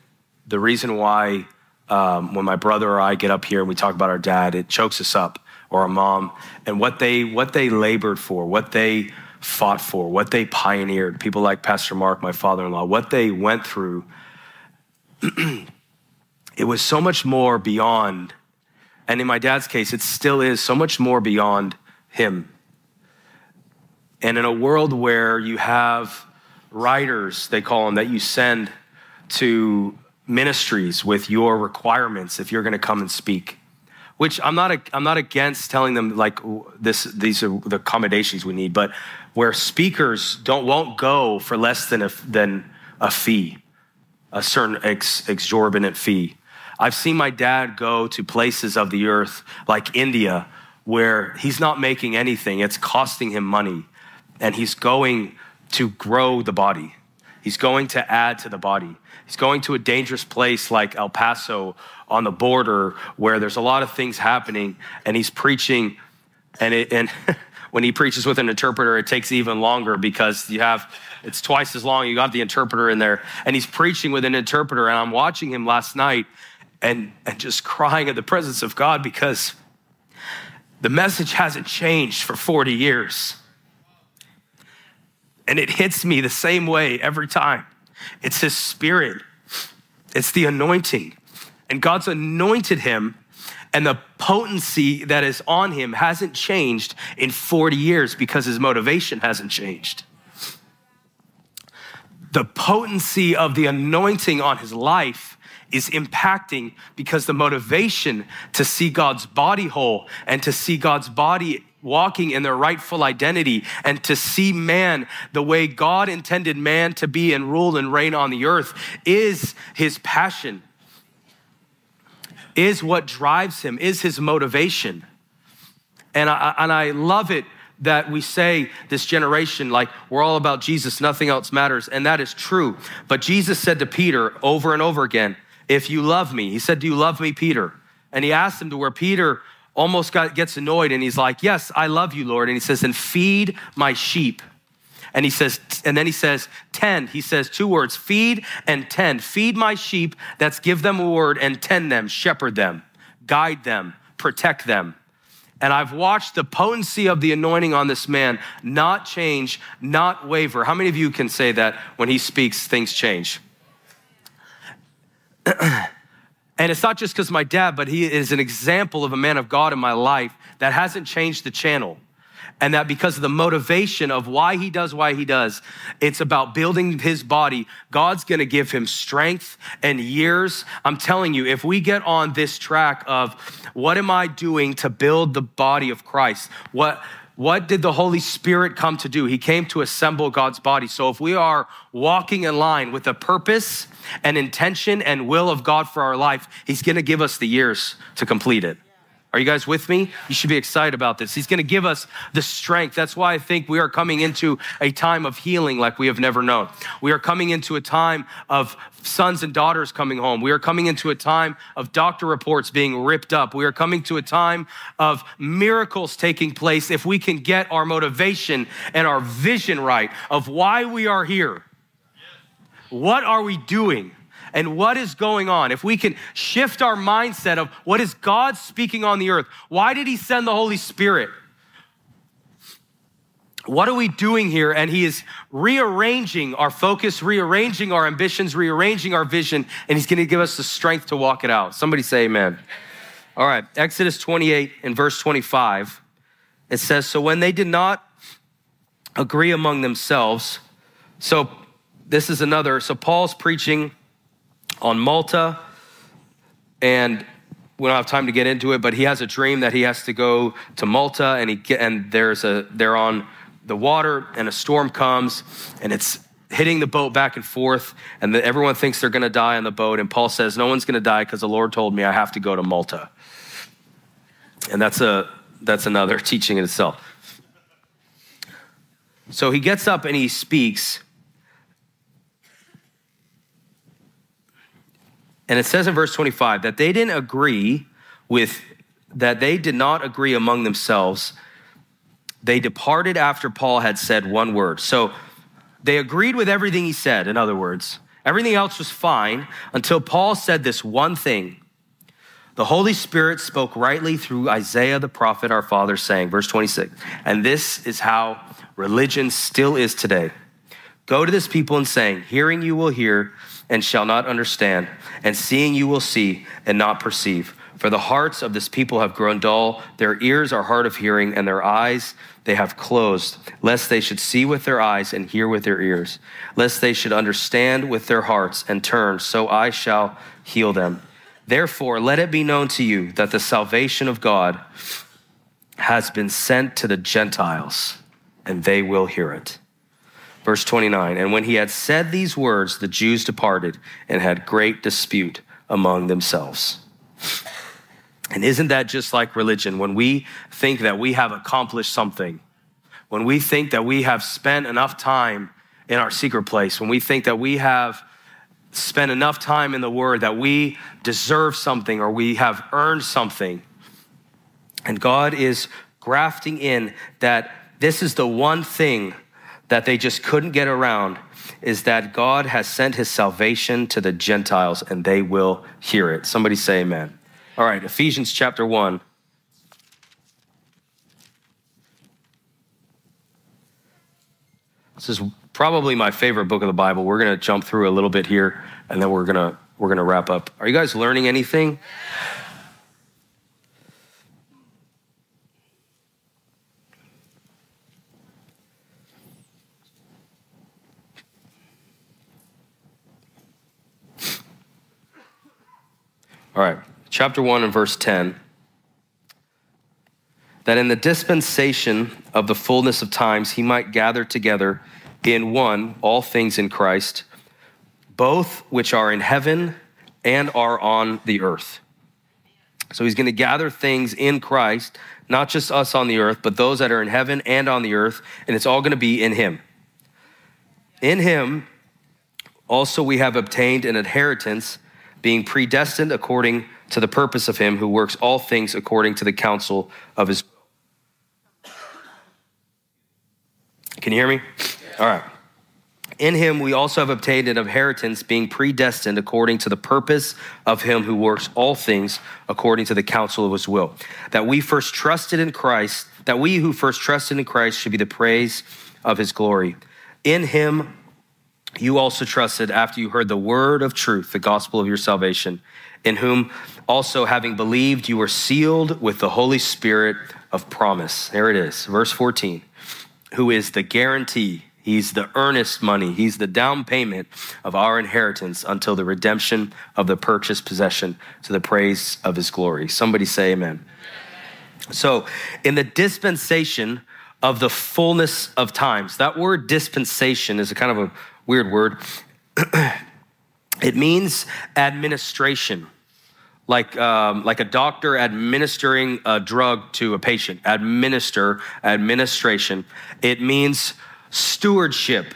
the reason why um, when my brother or I get up here and we talk about our dad, it chokes us up, or our mom, and what they what they labored for, what they fought for, what they pioneered. People like Pastor Mark, my father-in-law, what they went through. it was so much more beyond, and in my dad's case, it still is so much more beyond him. And in a world where you have riders, they call them, that you send to ministries with your requirements if you're going to come and speak. Which I'm not, a, I'm not against telling them like this, these are the accommodations we need, but where speakers don't won't go for less than a, than a fee, a certain ex, exorbitant fee. I've seen my dad go to places of the earth like India where he's not making anything; it's costing him money, and he's going to grow the body. He's going to add to the body. He's going to a dangerous place like El Paso on the border where there's a lot of things happening, and he's preaching. And, it, and when he preaches with an interpreter, it takes even longer because you have it's twice as long. You got the interpreter in there, and he's preaching with an interpreter. And I'm watching him last night, and and just crying at the presence of God because the message hasn't changed for 40 years. And it hits me the same way every time. It's his spirit, it's the anointing. And God's anointed him, and the potency that is on him hasn't changed in 40 years because his motivation hasn't changed. The potency of the anointing on his life is impacting because the motivation to see God's body whole and to see God's body walking in their rightful identity and to see man the way God intended man to be and rule and reign on the earth is his passion, is what drives him, is his motivation. And I, and I love it that we say this generation, like we're all about Jesus, nothing else matters. And that is true. But Jesus said to Peter over and over again, If you love me, he said, Do you love me, Peter? And he asked him to where Peter almost got, gets annoyed and he's like, Yes, I love you, Lord. And he says, And feed my sheep. And he says, and then he says, tend. He says two words, feed and tend. Feed my sheep, that's give them a word, and tend them, shepherd them, guide them, protect them. And I've watched the potency of the anointing on this man not change, not waver. How many of you can say that when he speaks, things change? And it's not just because my dad, but he is an example of a man of God in my life that hasn't changed the channel. And that because of the motivation of why he does why he does, it's about building his body. God's gonna give him strength and years. I'm telling you, if we get on this track of what am I doing to build the body of Christ? What what did the Holy Spirit come to do? He came to assemble God's body. So if we are walking in line with the purpose and intention and will of God for our life, He's gonna give us the years to complete it. Are you guys with me? You should be excited about this. He's going to give us the strength. That's why I think we are coming into a time of healing like we have never known. We are coming into a time of sons and daughters coming home. We are coming into a time of doctor reports being ripped up. We are coming to a time of miracles taking place if we can get our motivation and our vision right of why we are here. What are we doing? And what is going on, if we can shift our mindset of what is God speaking on the earth, why did He send the Holy Spirit? What are we doing here? And He is rearranging our focus, rearranging our ambitions, rearranging our vision, and He's gonna give us the strength to walk it out. Somebody say amen. All right, Exodus 28 and verse 25, it says, So when they did not agree among themselves, so this is another, so Paul's preaching on Malta. And we don't have time to get into it, but he has a dream that he has to go to Malta and he get, and there's a they're on the water and a storm comes and it's hitting the boat back and forth, and the, everyone thinks they're going to die on the boat. And Paul says, No one's going to die because the Lord told me I have to go to Malta. And that's, a, that's another teaching in itself. So he gets up and he speaks. And it says in verse 25 that they didn't agree with, that they did not agree among themselves. They departed after Paul had said one word. So they agreed with everything he said, in other words. Everything else was fine until Paul said this one thing. The Holy Spirit spoke rightly through Isaiah the prophet, our father, saying, verse 26, and this is how religion still is today. Go to this people and saying, Hearing you will hear and shall not understand, and seeing you will see and not perceive. For the hearts of this people have grown dull, their ears are hard of hearing, and their eyes they have closed, lest they should see with their eyes and hear with their ears, lest they should understand with their hearts and turn, so I shall heal them. Therefore, let it be known to you that the salvation of God has been sent to the Gentiles, and they will hear it. Verse 29 And when he had said these words, the Jews departed and had great dispute among themselves. And isn't that just like religion? When we think that we have accomplished something, when we think that we have spent enough time in our secret place, when we think that we have spent enough time in the Word, that we deserve something or we have earned something, and God is grafting in that this is the one thing that they just couldn't get around is that God has sent his salvation to the Gentiles and they will hear it. Somebody say amen. All right, Ephesians chapter 1. This is probably my favorite book of the Bible. We're going to jump through a little bit here and then we're going to we're going to wrap up. Are you guys learning anything? All right, chapter 1 and verse 10. That in the dispensation of the fullness of times he might gather together in one all things in Christ, both which are in heaven and are on the earth. So he's going to gather things in Christ, not just us on the earth, but those that are in heaven and on the earth, and it's all going to be in him. In him also we have obtained an inheritance being predestined according to the purpose of him who works all things according to the counsel of his. Will. Can you hear me? All right. In him we also have obtained an inheritance, being predestined according to the purpose of him who works all things according to the counsel of his will. That we first trusted in Christ, that we who first trusted in Christ should be the praise of his glory. In him you also trusted after you heard the word of truth, the gospel of your salvation, in whom also having believed, you were sealed with the Holy Spirit of promise. There it is, verse 14, who is the guarantee. He's the earnest money. He's the down payment of our inheritance until the redemption of the purchased possession to the praise of his glory. Somebody say amen. So, in the dispensation of the fullness of times, that word dispensation is a kind of a weird word. it means administration, like, um, like a doctor administering a drug to a patient. Administer, administration. It means stewardship.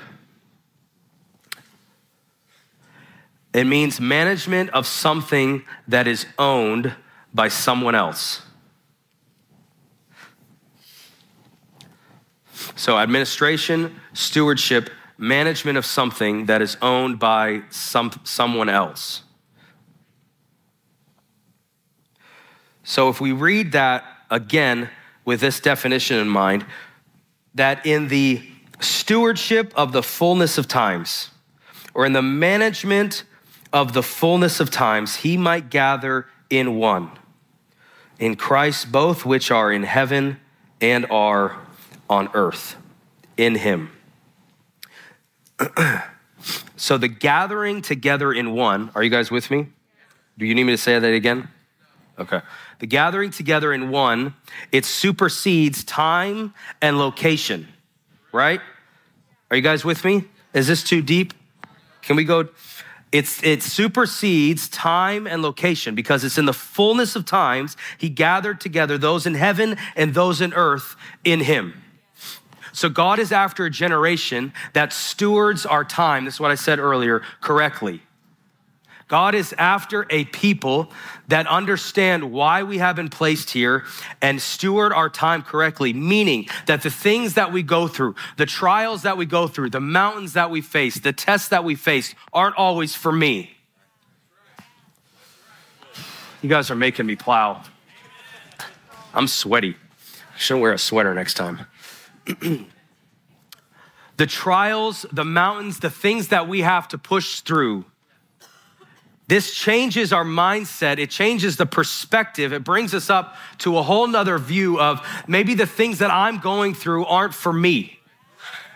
It means management of something that is owned by someone else. So, administration, stewardship, management of something that is owned by some, someone else. So if we read that again with this definition in mind, that in the stewardship of the fullness of times, or in the management of the fullness of times, he might gather in one, in Christ, both which are in heaven and are on earth, in him. so the gathering together in one, are you guys with me? Do you need me to say that again? Okay. The gathering together in one, it supersedes time and location, right? Are you guys with me? Is this too deep? Can we go? It's, it supersedes time and location because it's in the fullness of times he gathered together those in heaven and those in earth in him. So God is after a generation that stewards our time. This is what I said earlier correctly. God is after a people that understand why we have been placed here and steward our time correctly, meaning that the things that we go through, the trials that we go through, the mountains that we face, the tests that we face aren't always for me. You guys are making me plow. I'm sweaty. I shouldn't wear a sweater next time. the trials, the mountains, the things that we have to push through this changes our mindset. It changes the perspective. It brings us up to a whole nother view of maybe the things that I'm going through aren't for me.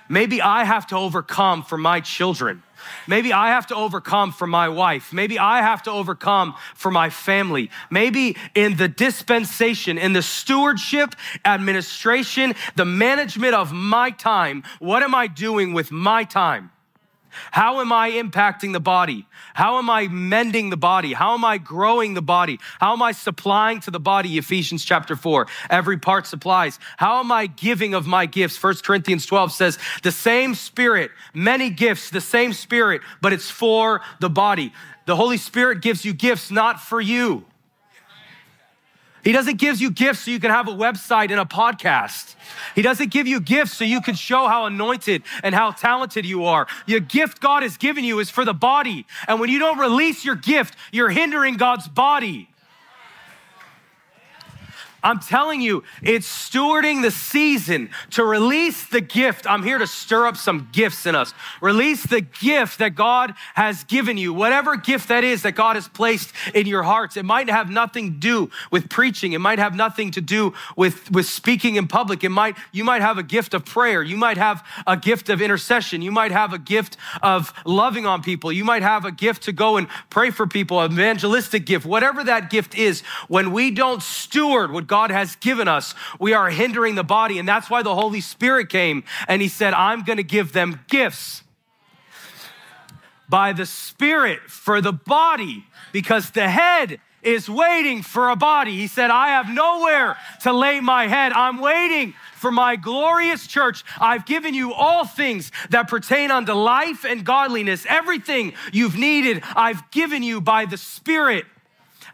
Maybe I have to overcome for my children. Maybe I have to overcome for my wife. Maybe I have to overcome for my family. Maybe in the dispensation, in the stewardship, administration, the management of my time, what am I doing with my time? How am I impacting the body? How am I mending the body? How am I growing the body? How am I supplying to the body? Ephesians chapter 4. Every part supplies. How am I giving of my gifts? 1 Corinthians 12 says, the same spirit, many gifts, the same spirit, but it's for the body. The Holy Spirit gives you gifts not for you. He doesn't give you gifts so you can have a website and a podcast. He doesn't give you gifts so you can show how anointed and how talented you are. Your gift God has given you is for the body. And when you don't release your gift, you're hindering God's body. I'm telling you, it's stewarding the season to release the gift. I'm here to stir up some gifts in us. Release the gift that God has given you, whatever gift that is that God has placed in your hearts. It might have nothing to do with preaching. It might have nothing to do with, with speaking in public. It might, you might have a gift of prayer. You might have a gift of intercession. You might have a gift of loving on people. You might have a gift to go and pray for people, an evangelistic gift, whatever that gift is. When we don't steward what God has given us, we are hindering the body. And that's why the Holy Spirit came and He said, I'm going to give them gifts by the Spirit for the body because the head is waiting for a body. He said, I have nowhere to lay my head. I'm waiting for my glorious church. I've given you all things that pertain unto life and godliness. Everything you've needed, I've given you by the Spirit.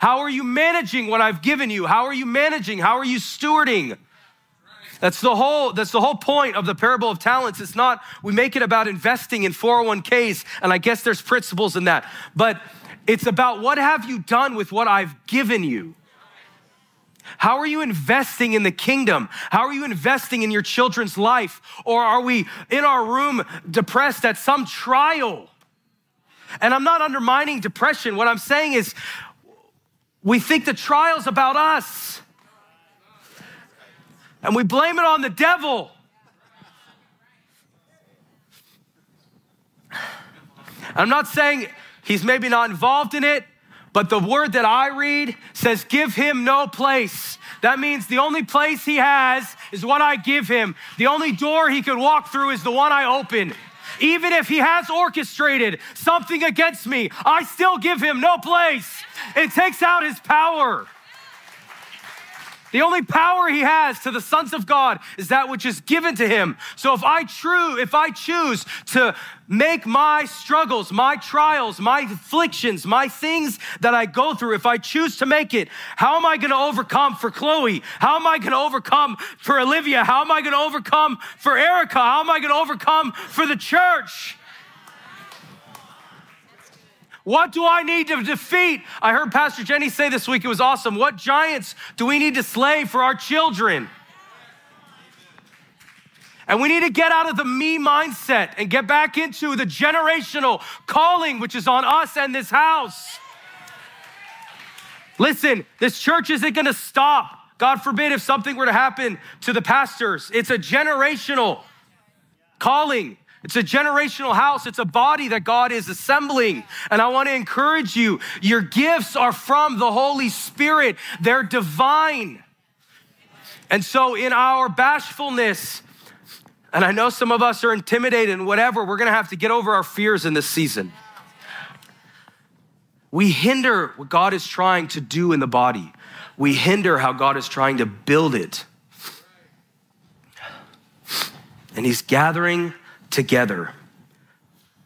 How are you managing what I've given you? How are you managing? How are you stewarding? That's the whole that's the whole point of the parable of talents. It's not we make it about investing in 401k's and I guess there's principles in that. But it's about what have you done with what I've given you? How are you investing in the kingdom? How are you investing in your children's life? Or are we in our room depressed at some trial? And I'm not undermining depression. What I'm saying is we think the trial's about us. And we blame it on the devil. I'm not saying he's maybe not involved in it, but the word that I read says, Give him no place. That means the only place he has is what I give him. The only door he could walk through is the one I open. Even if he has orchestrated something against me, I still give him no place. It takes out his power. The only power he has to the sons of God is that which is given to him. So if I true, if I choose to make my struggles, my trials, my afflictions, my things that I go through, if I choose to make it, how am I going to overcome for Chloe? How am I going to overcome for Olivia? How am I going to overcome for Erica? How am I going to overcome for the church? What do I need to defeat? I heard Pastor Jenny say this week, it was awesome. What giants do we need to slay for our children? And we need to get out of the me mindset and get back into the generational calling which is on us and this house. Listen, this church isn't gonna stop. God forbid if something were to happen to the pastors. It's a generational calling. It's a generational house. It's a body that God is assembling. And I want to encourage you your gifts are from the Holy Spirit, they're divine. And so, in our bashfulness, And I know some of us are intimidated and whatever. We're going to have to get over our fears in this season. We hinder what God is trying to do in the body. We hinder how God is trying to build it. And He's gathering together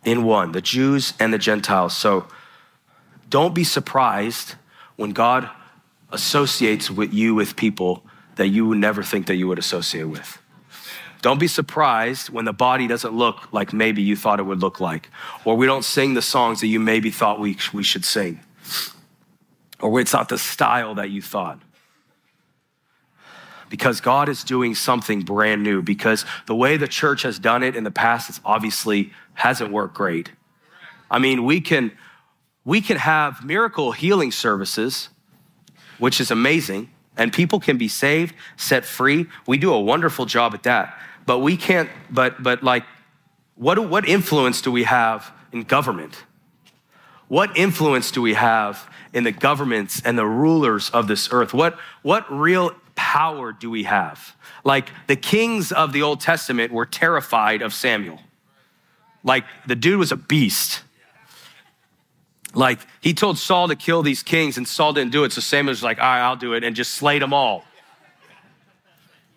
in one, the Jews and the Gentiles. So don't be surprised when God associates with you with people that you would never think that you would associate with. Don't be surprised when the body doesn't look like maybe you thought it would look like, or we don't sing the songs that you maybe thought we, we should sing, or it's not the style that you thought. Because God is doing something brand new, because the way the church has done it in the past, it's obviously hasn't worked great. I mean, we can, we can have miracle healing services, which is amazing, and people can be saved, set free. We do a wonderful job at that but we can't, but, but like, what, what influence do we have in government? What influence do we have in the governments and the rulers of this earth? What, what real power do we have? Like the kings of the Old Testament were terrified of Samuel. Like the dude was a beast. Like he told Saul to kill these kings and Saul didn't do it. So Samuel was like, all right, I'll do it and just slayed them all.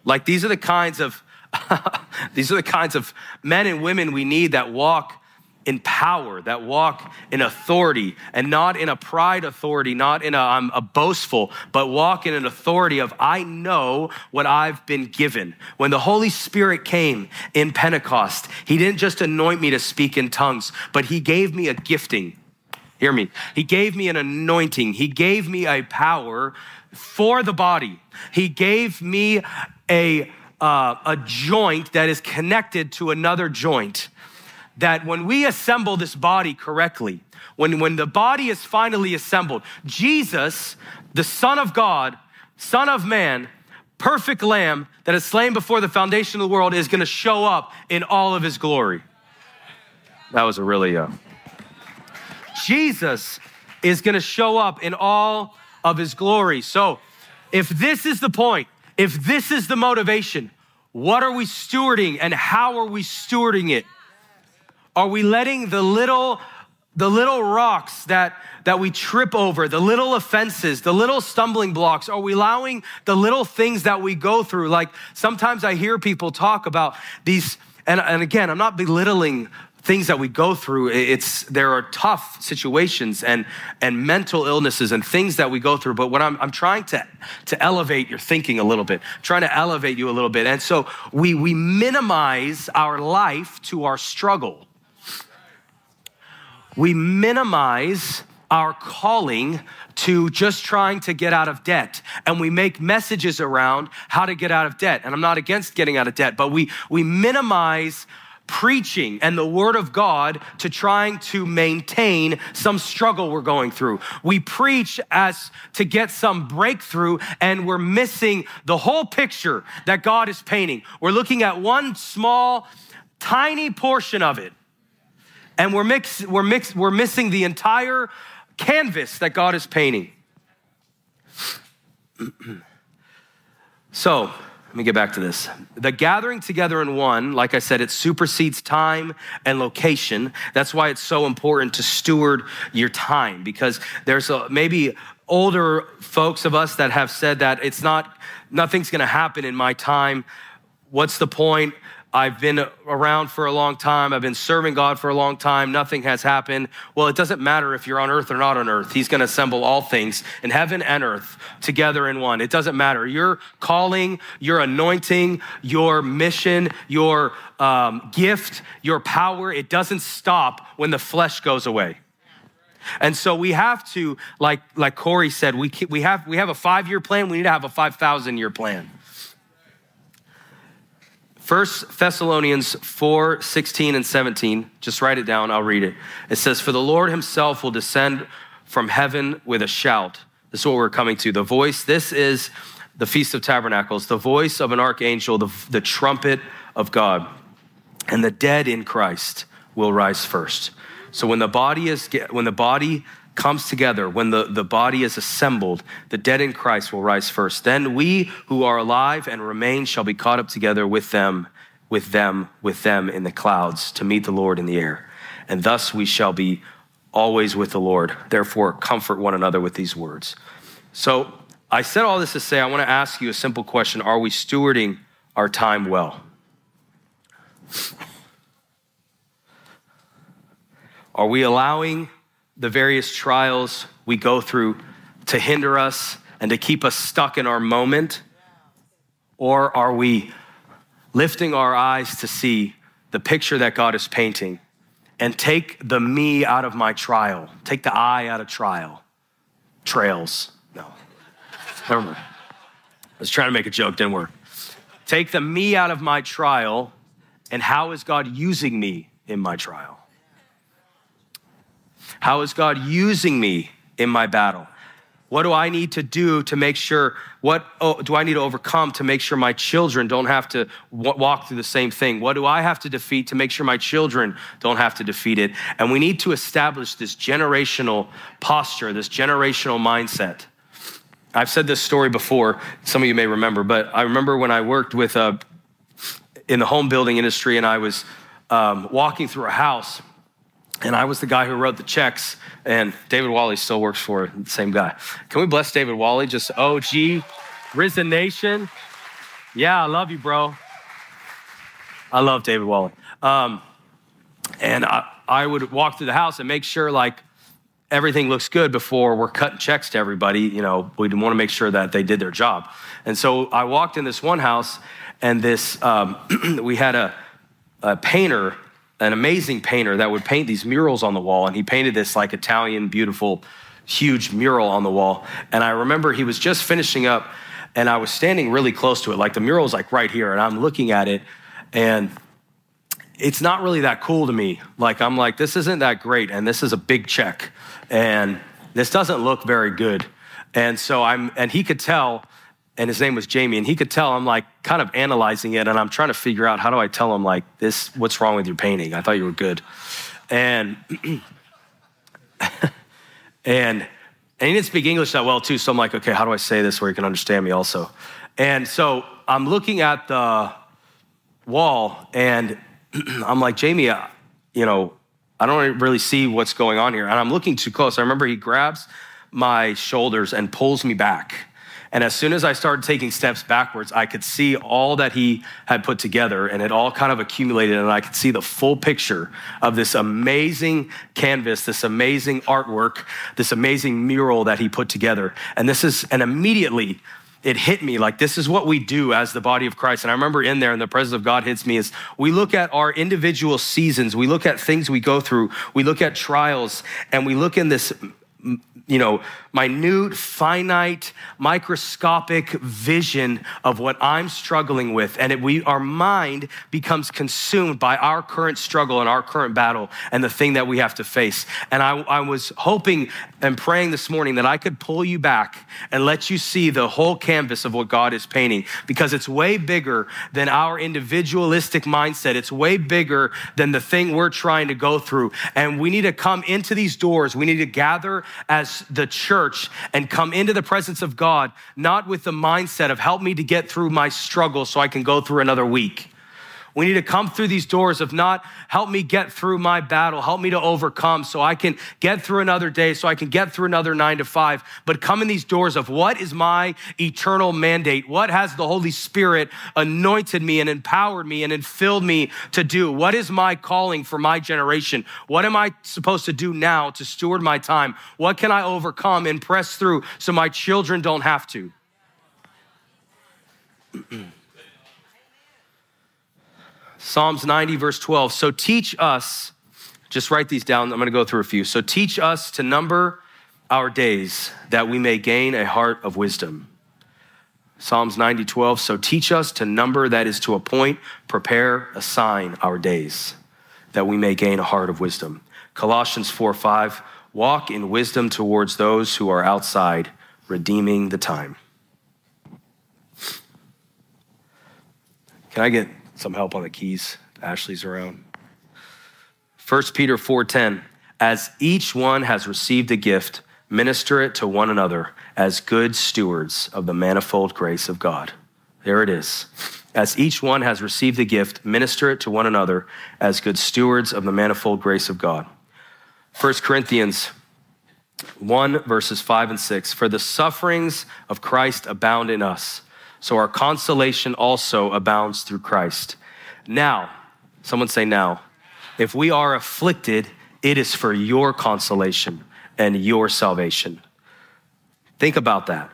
Like these are the kinds of These are the kinds of men and women we need that walk in power, that walk in authority, and not in a pride authority, not in a I'm a boastful, but walk in an authority of I know what I've been given. When the Holy Spirit came in Pentecost, He didn't just anoint me to speak in tongues, but He gave me a gifting. Hear me. He gave me an anointing. He gave me a power for the body. He gave me a uh, a joint that is connected to another joint. That when we assemble this body correctly, when, when the body is finally assembled, Jesus, the Son of God, Son of Man, perfect Lamb that is slain before the foundation of the world, is gonna show up in all of his glory. That was a really, uh, Jesus is gonna show up in all of his glory. So, if this is the point, if this is the motivation, what are we stewarding and how are we stewarding it? Are we letting the little the little rocks that that we trip over, the little offenses, the little stumbling blocks, are we allowing the little things that we go through? Like sometimes I hear people talk about these, and, and again, I'm not belittling things that we go through. It's there are tough situations and and mental illnesses and things that we go through but what i'm, I'm trying to to elevate your thinking a little bit trying to elevate you a little bit. And so we we minimize our life to our struggle we minimize our calling to just trying to get out of debt and we make messages around how to get out of debt and i'm not against getting out of debt but we we minimize preaching and the word of God to trying to maintain some struggle we're going through. We preach as to get some breakthrough and we're missing the whole picture that God is painting. We're looking at one small, tiny portion of it. And we're mix, we're mix, we're missing the entire canvas that God is painting. so, let me get back to this. The gathering together in one, like I said, it supersedes time and location. That's why it's so important to steward your time because there's a, maybe older folks of us that have said that it's not, nothing's gonna happen in my time. What's the point? I've been around for a long time. I've been serving God for a long time. Nothing has happened. Well, it doesn't matter if you're on earth or not on earth. He's going to assemble all things in heaven and earth together in one. It doesn't matter. Your calling, your anointing, your mission, your um, gift, your power, it doesn't stop when the flesh goes away. And so we have to, like, like Corey said, we, we, have, we have a five year plan. We need to have a 5,000 year plan. 1 Thessalonians 4 16 and 17. Just write it down, I'll read it. It says, For the Lord himself will descend from heaven with a shout. This is what we're coming to. The voice, this is the Feast of Tabernacles, the voice of an archangel, the, the trumpet of God. And the dead in Christ will rise first. So when the body is when the body comes together, when the, the body is assembled, the dead in Christ will rise first. Then we who are alive and remain shall be caught up together with them with them, with them in the clouds to meet the Lord in the air. And thus we shall be always with the Lord. Therefore, comfort one another with these words. So I said all this to say, I want to ask you a simple question Are we stewarding our time well? Are we allowing the various trials we go through to hinder us and to keep us stuck in our moment? Or are we lifting our eyes to see the picture that God is painting and take the me out of my trial, take the I out of trial? Trails. No. Never mind. I was trying to make a joke, didn't work. Take the me out of my trial, and how is God using me in my trial? How is God using me in my battle? What do I need to do to make sure, what oh, do I need to overcome to make sure my children don't have to walk through the same thing? What do I have to defeat to make sure my children don't have to defeat it? And we need to establish this generational posture, this generational mindset. I've said this story before, some of you may remember, but I remember when I worked with a, uh, in the home building industry and I was um, walking through a house and I was the guy who wrote the checks, and David Wally still works for the same guy. Can we bless David Wally? Just OG, Risen Nation. Yeah, I love you, bro. I love David Wally. Um, and I, I would walk through the house and make sure like everything looks good before we're cutting checks to everybody. You know, we want to make sure that they did their job. And so I walked in this one house, and this um, we had a, a painter an amazing painter that would paint these murals on the wall. And he painted this like Italian, beautiful, huge mural on the wall. And I remember he was just finishing up, and I was standing really close to it. Like the mural is like right here, and I'm looking at it, and it's not really that cool to me. Like I'm like, this isn't that great, and this is a big check, and this doesn't look very good. And so I'm, and he could tell and his name was Jamie, and he could tell I'm like kind of analyzing it, and I'm trying to figure out how do I tell him like this, what's wrong with your painting? I thought you were good, and and and he didn't speak English that well too, so I'm like, okay, how do I say this where he can understand me also? And so I'm looking at the wall, and I'm like, Jamie, uh, you know, I don't really see what's going on here, and I'm looking too close. I remember he grabs my shoulders and pulls me back and as soon as I started taking steps backwards, I could see all that he had put together and it all kind of accumulated. And I could see the full picture of this amazing canvas, this amazing artwork, this amazing mural that he put together. And this is, and immediately it hit me like this is what we do as the body of Christ. And I remember in there, and the presence of God hits me is we look at our individual seasons, we look at things we go through, we look at trials, and we look in this you know, minute, finite, microscopic vision of what I'm struggling with. And it, we, our mind becomes consumed by our current struggle and our current battle and the thing that we have to face. And I, I was hoping and praying this morning that I could pull you back and let you see the whole canvas of what God is painting because it's way bigger than our individualistic mindset. It's way bigger than the thing we're trying to go through. And we need to come into these doors. We need to gather as the church and come into the presence of God, not with the mindset of help me to get through my struggle so I can go through another week. We need to come through these doors of not help me get through my battle, help me to overcome so I can get through another day, so I can get through another nine to five, but come in these doors of what is my eternal mandate? What has the Holy Spirit anointed me and empowered me and filled me to do? What is my calling for my generation? What am I supposed to do now to steward my time? What can I overcome and press through so my children don't have to? Psalms 90, verse 12. So teach us, just write these down. I'm going to go through a few. So teach us to number our days that we may gain a heart of wisdom. Psalms 90, 12. So teach us to number, that is to appoint, prepare, assign our days that we may gain a heart of wisdom. Colossians 4, 5. Walk in wisdom towards those who are outside, redeeming the time. Can I get some help on the keys. Ashley's around. 1 Peter 4:10 As each one has received a gift, minister it to one another as good stewards of the manifold grace of God. There it is. As each one has received a gift, minister it to one another as good stewards of the manifold grace of God. 1 Corinthians 1, verses 5 and 6. For the sufferings of Christ abound in us, so our consolation also abounds through Christ. Now, someone say now, if we are afflicted, it is for your consolation and your salvation. Think about that.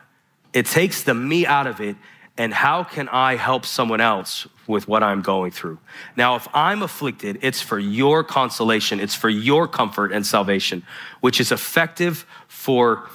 It takes the me out of it, and how can I help someone else with what I'm going through? Now, if I'm afflicted, it's for your consolation, it's for your comfort and salvation, which is effective for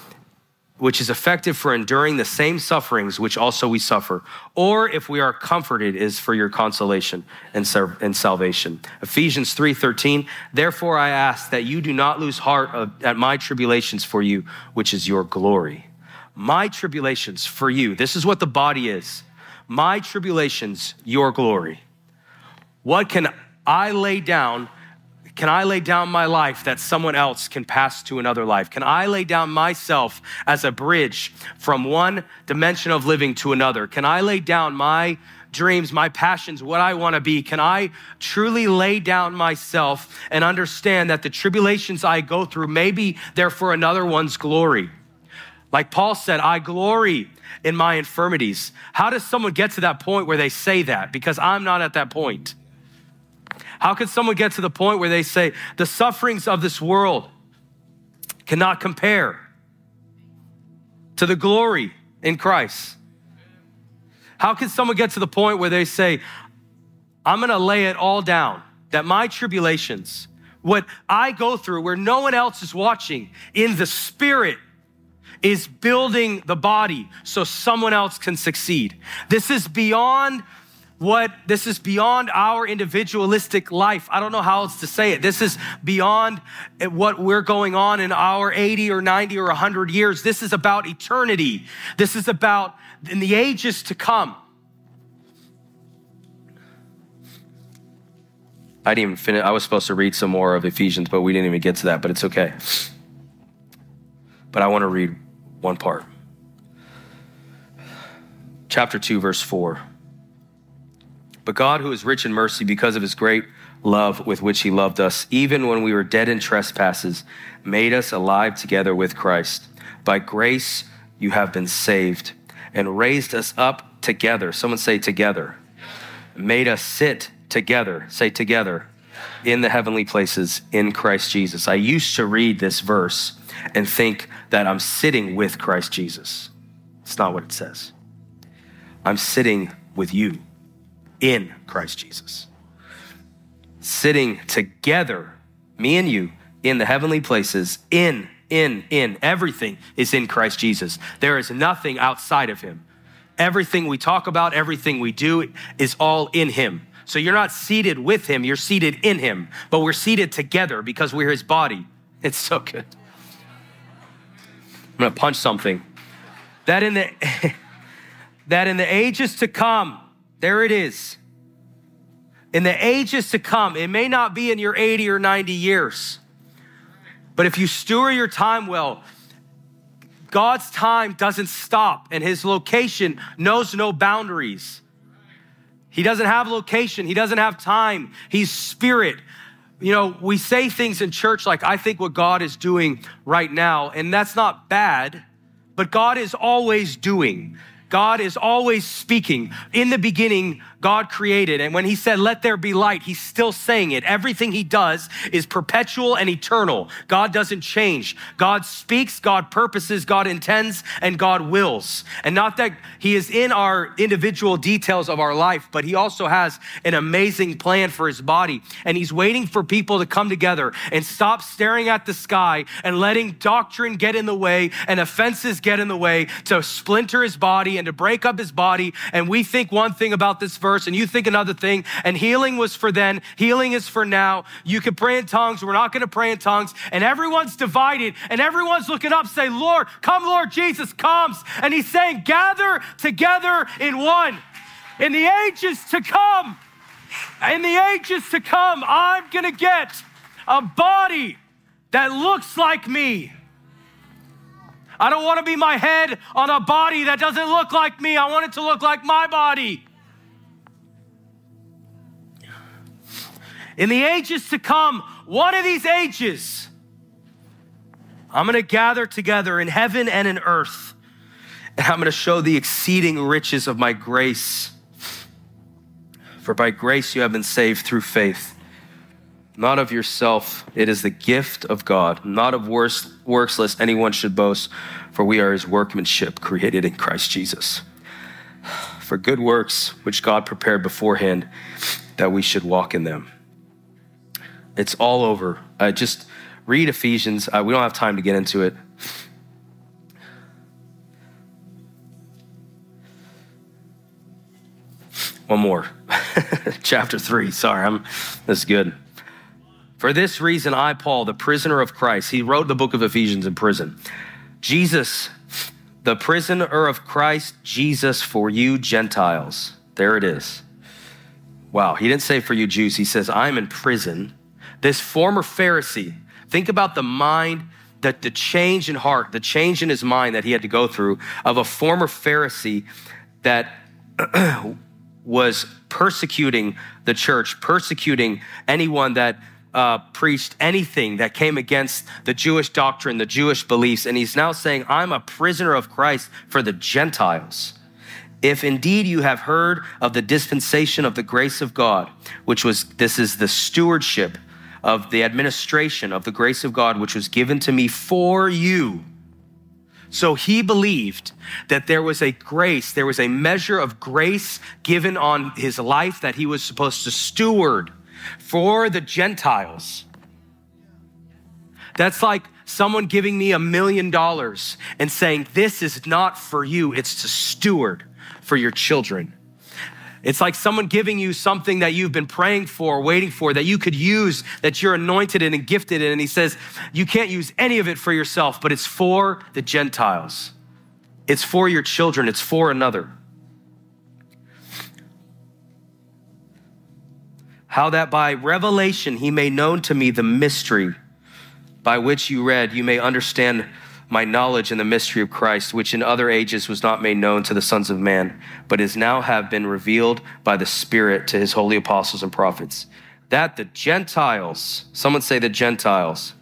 which is effective for enduring the same sufferings which also we suffer. Or if we are comforted, is for your consolation and, and salvation. Ephesians 3:13. Therefore I ask that you do not lose heart at my tribulations for you, which is your glory. My tribulations for you. This is what the body is. My tribulations, your glory. What can I lay down can I lay down my life that someone else can pass to another life? Can I lay down myself as a bridge from one dimension of living to another? Can I lay down my dreams, my passions, what I want to be? Can I truly lay down myself and understand that the tribulations I go through, maybe they're for another one's glory? Like Paul said, I glory in my infirmities. How does someone get to that point where they say that? Because I'm not at that point. How could someone get to the point where they say, the sufferings of this world cannot compare to the glory in Christ? How can someone get to the point where they say, I'm gonna lay it all down, that my tribulations, what I go through where no one else is watching in the spirit, is building the body so someone else can succeed. This is beyond what this is beyond our individualistic life. I don't know how else to say it. This is beyond what we're going on in our 80 or 90 or 100 years. This is about eternity. This is about in the ages to come. I didn't even finish. I was supposed to read some more of Ephesians, but we didn't even get to that, but it's okay. But I want to read one part. Chapter 2, verse 4. But God, who is rich in mercy because of his great love with which he loved us, even when we were dead in trespasses, made us alive together with Christ. By grace you have been saved and raised us up together. Someone say together. Made us sit together. Say together in the heavenly places in Christ Jesus. I used to read this verse and think that I'm sitting with Christ Jesus. It's not what it says. I'm sitting with you in Christ Jesus. Sitting together, me and you, in the heavenly places, in, in, in. Everything is in Christ Jesus. There is nothing outside of him. Everything we talk about, everything we do is all in him. So you're not seated with him, you're seated in him, but we're seated together because we're his body. It's so good. I'm gonna punch something. That in the that in the ages to come, there it is. In the ages to come, it may not be in your 80 or 90 years, but if you steward your time well, God's time doesn't stop and his location knows no boundaries. He doesn't have location, he doesn't have time. He's spirit. You know, we say things in church like, I think what God is doing right now, and that's not bad, but God is always doing. God is always speaking. In the beginning, God created. And when he said, let there be light, he's still saying it. Everything he does is perpetual and eternal. God doesn't change. God speaks, God purposes, God intends, and God wills. And not that he is in our individual details of our life, but he also has an amazing plan for his body. And he's waiting for people to come together and stop staring at the sky and letting doctrine get in the way and offenses get in the way to splinter his body and to break up his body. And we think one thing about this verse and you think another thing. And healing was for then, healing is for now. You can pray in tongues. We're not going to pray in tongues. And everyone's divided and everyone's looking up, say, Lord, come, Lord Jesus comes. And he's saying, gather together in one. In the ages to come, in the ages to come, I'm going to get a body that looks like me. I don't want to be my head on a body that doesn't look like me. I want it to look like my body. In the ages to come, one of these ages, I'm going to gather together in heaven and in earth, and I'm going to show the exceeding riches of my grace. For by grace you have been saved through faith, not of yourself. It is the gift of God, not of works, works lest anyone should boast, for we are his workmanship created in Christ Jesus. For good works, which God prepared beforehand that we should walk in them. It's all over. Uh, just read Ephesians. Uh, we don't have time to get into it. One more. Chapter 3. Sorry, I'm this is good. For this reason, I, Paul, the prisoner of Christ, he wrote the book of Ephesians in prison. Jesus, the prisoner of Christ, Jesus for you Gentiles. There it is. Wow, he didn't say for you Jews. He says, I'm in prison this former Pharisee, think about the mind that the change in heart, the change in his mind that he had to go through of a former Pharisee that was persecuting the church, persecuting anyone that uh, preached anything that came against the Jewish doctrine, the Jewish beliefs. And he's now saying, I'm a prisoner of Christ for the Gentiles. If indeed you have heard of the dispensation of the grace of God, which was, this is the stewardship of the administration of the grace of God, which was given to me for you. So he believed that there was a grace, there was a measure of grace given on his life that he was supposed to steward for the Gentiles. That's like someone giving me a million dollars and saying, This is not for you, it's to steward for your children. It's like someone giving you something that you've been praying for, waiting for, that you could use, that you're anointed in and gifted in. And he says, You can't use any of it for yourself, but it's for the Gentiles. It's for your children, it's for another. How that by revelation he made known to me the mystery by which you read, you may understand my knowledge in the mystery of Christ, which in other ages was not made known to the sons of man, but is now have been revealed by the Spirit to his holy apostles and prophets, that the Gentiles, someone say the Gentiles,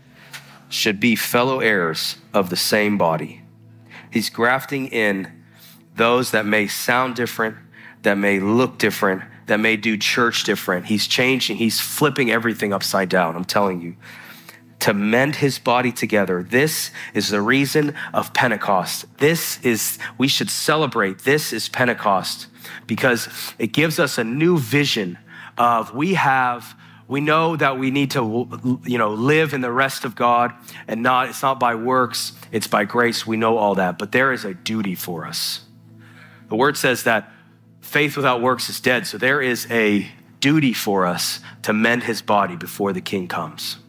should be fellow heirs of the same body. He's grafting in those that may sound different, that may look different, that may do church different. He's changing, he's flipping everything upside down. I'm telling you to mend his body together. This is the reason of Pentecost. This is, we should celebrate. This is Pentecost because it gives us a new vision of we have we know that we need to you know live in the rest of god and not it's not by works it's by grace we know all that but there is a duty for us the word says that faith without works is dead so there is a duty for us to mend his body before the king comes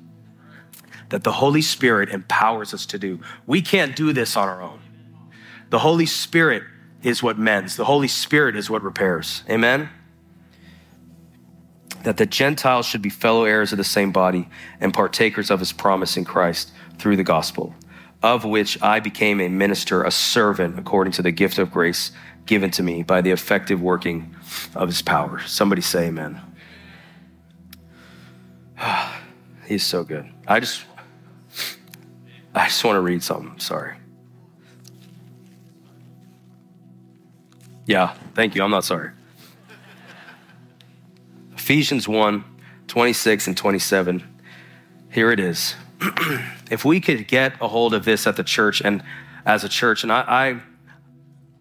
that the Holy Spirit empowers us to do. We can't do this on our own. The Holy Spirit is what mends, the Holy Spirit is what repairs. Amen? That the Gentiles should be fellow heirs of the same body and partakers of his promise in Christ through the gospel, of which I became a minister, a servant, according to the gift of grace given to me by the effective working of his power. Somebody say amen. He's so good. I just I just want to read something. Sorry. Yeah, thank you. I'm not sorry. Ephesians 1 26 and 27. Here it is. if we could get a hold of this at the church and as a church, and I,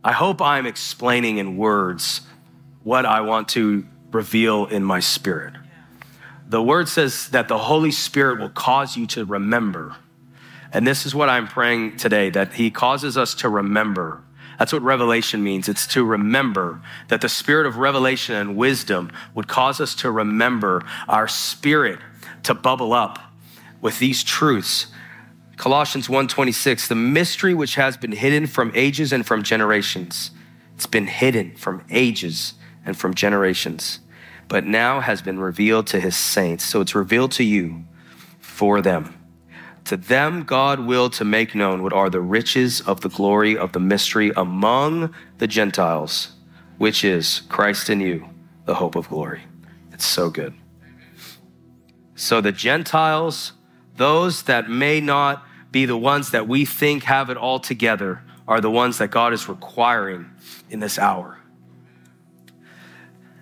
I, I hope I'm explaining in words what I want to reveal in my spirit. The word says that the Holy Spirit will cause you to remember and this is what I'm praying today that He causes us to remember. That's what revelation means. It's to remember that the spirit of revelation and wisdom would cause us to remember our spirit to bubble up with these truths. Colossians 1:26, the mystery which has been hidden from ages and from generations. It's been hidden from ages and from generations, but now has been revealed to his saints. So it's revealed to you for them To them, God willed to make known what are the riches of the glory of the mystery among the Gentiles, which is Christ in you, the hope of glory. It's so good. So the Gentiles, those that may not be the ones that we think have it all together, are the ones that God is requiring in this hour.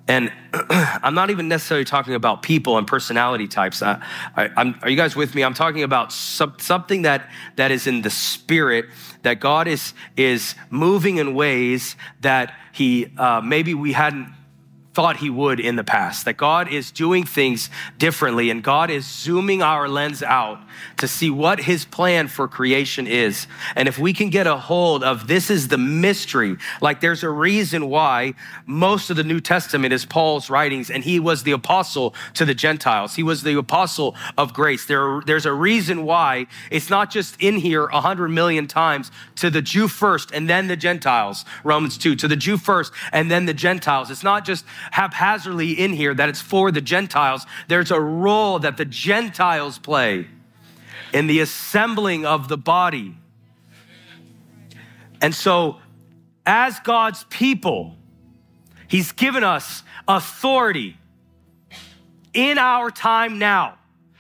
And I'm not even necessarily talking about people and personality types. I, I, are you guys with me? I'm talking about some, something that, that is in the spirit that God is, is moving in ways that He uh, maybe we hadn't thought he would in the past. That God is doing things differently and God is zooming our lens out to see what his plan for creation is. And if we can get a hold of this is the mystery, like there's a reason why most of the New Testament is Paul's writings and he was the apostle to the Gentiles. He was the apostle of grace. There, there's a reason why it's not just in here a hundred million times to the Jew first and then the Gentiles, Romans 2, to the Jew first and then the Gentiles. It's not just haphazardly in here that it's for the Gentiles. There's a role that the Gentiles play in the assembling of the body. And so, as God's people, He's given us authority in our time now.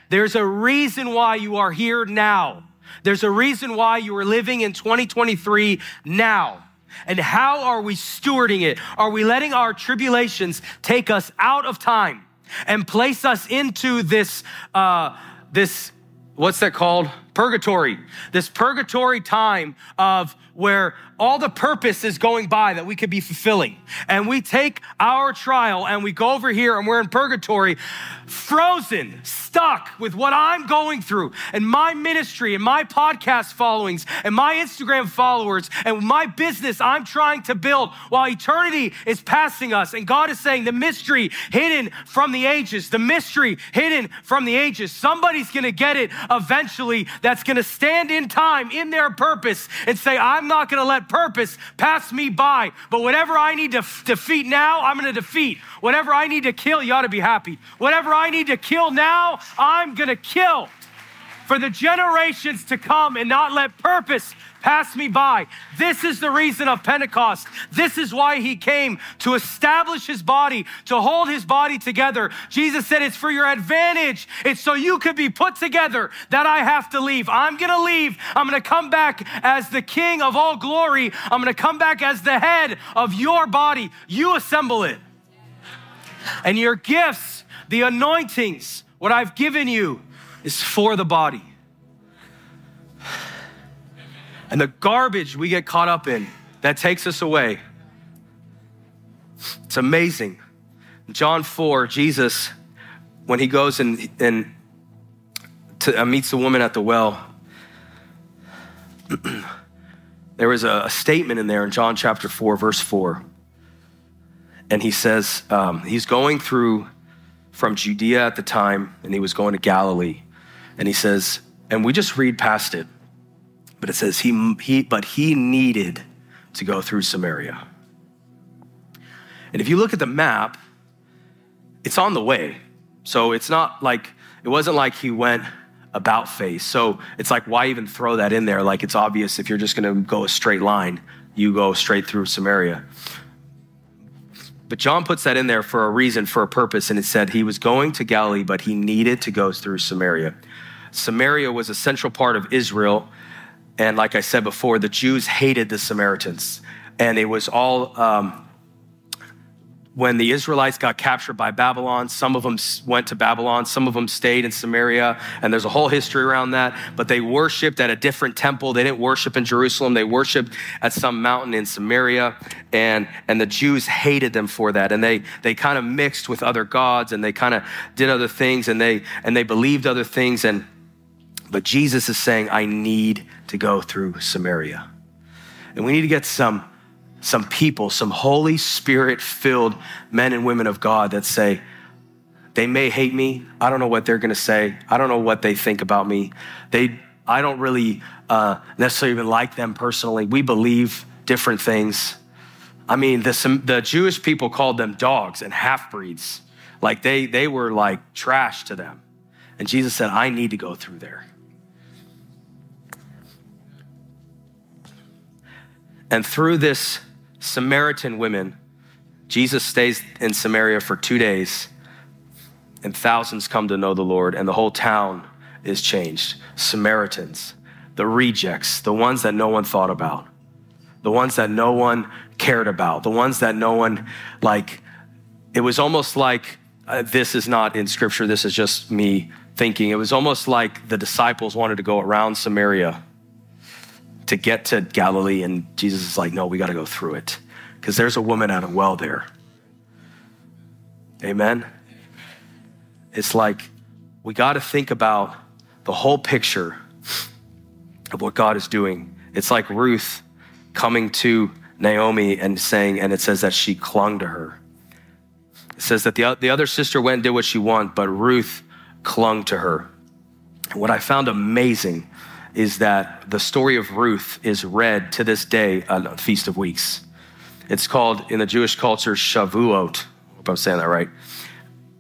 There's a reason why you are here now. There's a reason why you are living in 2023 now. And how are we stewarding it? Are we letting our tribulations take us out of time and place us into this, uh, this, what's that called? Purgatory. This purgatory time of where all the purpose is going by that we could be fulfilling. And we take our trial and we go over here and we're in purgatory, frozen, stuck with what I'm going through and my ministry and my podcast followings and my Instagram followers and my business I'm trying to build while eternity is passing us. And God is saying the mystery hidden from the ages, the mystery hidden from the ages. Somebody's gonna get it eventually that's gonna stand in time in their purpose and say, I'm not gonna let purpose pass me by. But whatever I need to f- defeat now, I'm going to defeat. Whatever I need to kill, you ought to be happy. Whatever I need to kill now, I'm going to kill for the generations to come and not let purpose pass me by. This is the reason of Pentecost. This is why he came to establish his body, to hold his body together. Jesus said, It's for your advantage. It's so you could be put together that I have to leave. I'm going to leave. I'm going to come back as the king of all glory. I'm going to come back as the head of your body. You assemble it. And your gifts, the anointings, what I've given you is for the body and the garbage we get caught up in that takes us away. It's amazing. John 4, Jesus, when he goes and, and to, uh, meets the woman at the well, there was a, a, statement in there in John chapter 4, verse 4. And he says, um, he's going through from Judea at the time, and he was going to Galilee. And he says, and we just read past it. But it says he, he but he needed to go through Samaria. And if you look at the map, it's on the way. So it's not like, it wasn't like he went about face. So it's like, why even throw that in there? Like it's obvious if you're just gonna go a straight line, you go straight through Samaria. But John puts that in there for a reason, for a purpose, and it said he was going to Galilee, but he needed to go through Samaria. Samaria was a central part of Israel and like I said before, the Jews hated the Samaritans. And it was all, um, when the Israelites got captured by Babylon, some of them went to Babylon, some of them stayed in Samaria, and there's a whole history around that. But they worshiped at a different temple. They didn't worship in Jerusalem, they worshiped at some mountain in Samaria. And, and the Jews hated them for that. And they, they kind of mixed with other gods and they kind of did other things and they, and they believed other things. And but Jesus is saying, I need to go through Samaria. And we need to get some, some people, some Holy Spirit filled men and women of God that say, they may hate me. I don't know what they're going to say. I don't know what they think about me. They, I don't really uh, necessarily even like them personally. We believe different things. I mean, the, the Jewish people called them dogs and half breeds. Like they, they were like trash to them. And Jesus said, I need to go through there. And through this Samaritan woman, Jesus stays in Samaria for two days, and thousands come to know the Lord, and the whole town is changed. Samaritans, the rejects, the ones that no one thought about, the ones that no one cared about, the ones that no one, like, it was almost like uh, this is not in scripture, this is just me thinking. It was almost like the disciples wanted to go around Samaria to get to Galilee, and Jesus is like, no, we got to go through it because there's a woman at a well there. Amen. It's like we got to think about the whole picture of what God is doing. It's like Ruth coming to Naomi and saying, and it says that she clung to her. It says that the, the other sister went and did what she wanted, but Ruth clung to her. And what I found amazing is that the story of Ruth is read to this day on Feast of Weeks. It's called in the Jewish culture Shavuot. I hope I'm saying that right.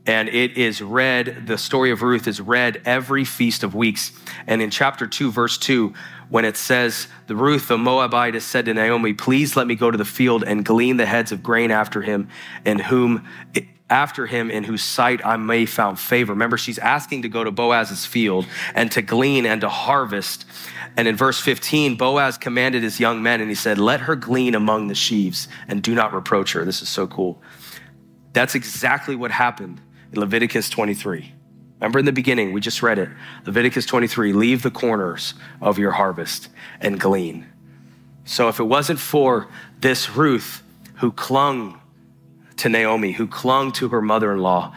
And it is read, the story of Ruth is read every Feast of Weeks. And in chapter 2, verse 2, when it says, The Ruth, the Moabite, said to Naomi, Please let me go to the field and glean the heads of grain after him, and whom after him in whose sight I may found favor. Remember, she's asking to go to Boaz's field and to glean and to harvest. And in verse 15, Boaz commanded his young men and he said, Let her glean among the sheaves and do not reproach her. This is so cool. That's exactly what happened in Leviticus 23. Remember in the beginning, we just read it. Leviticus 23 leave the corners of your harvest and glean. So if it wasn't for this Ruth who clung to Naomi, who clung to her mother in law,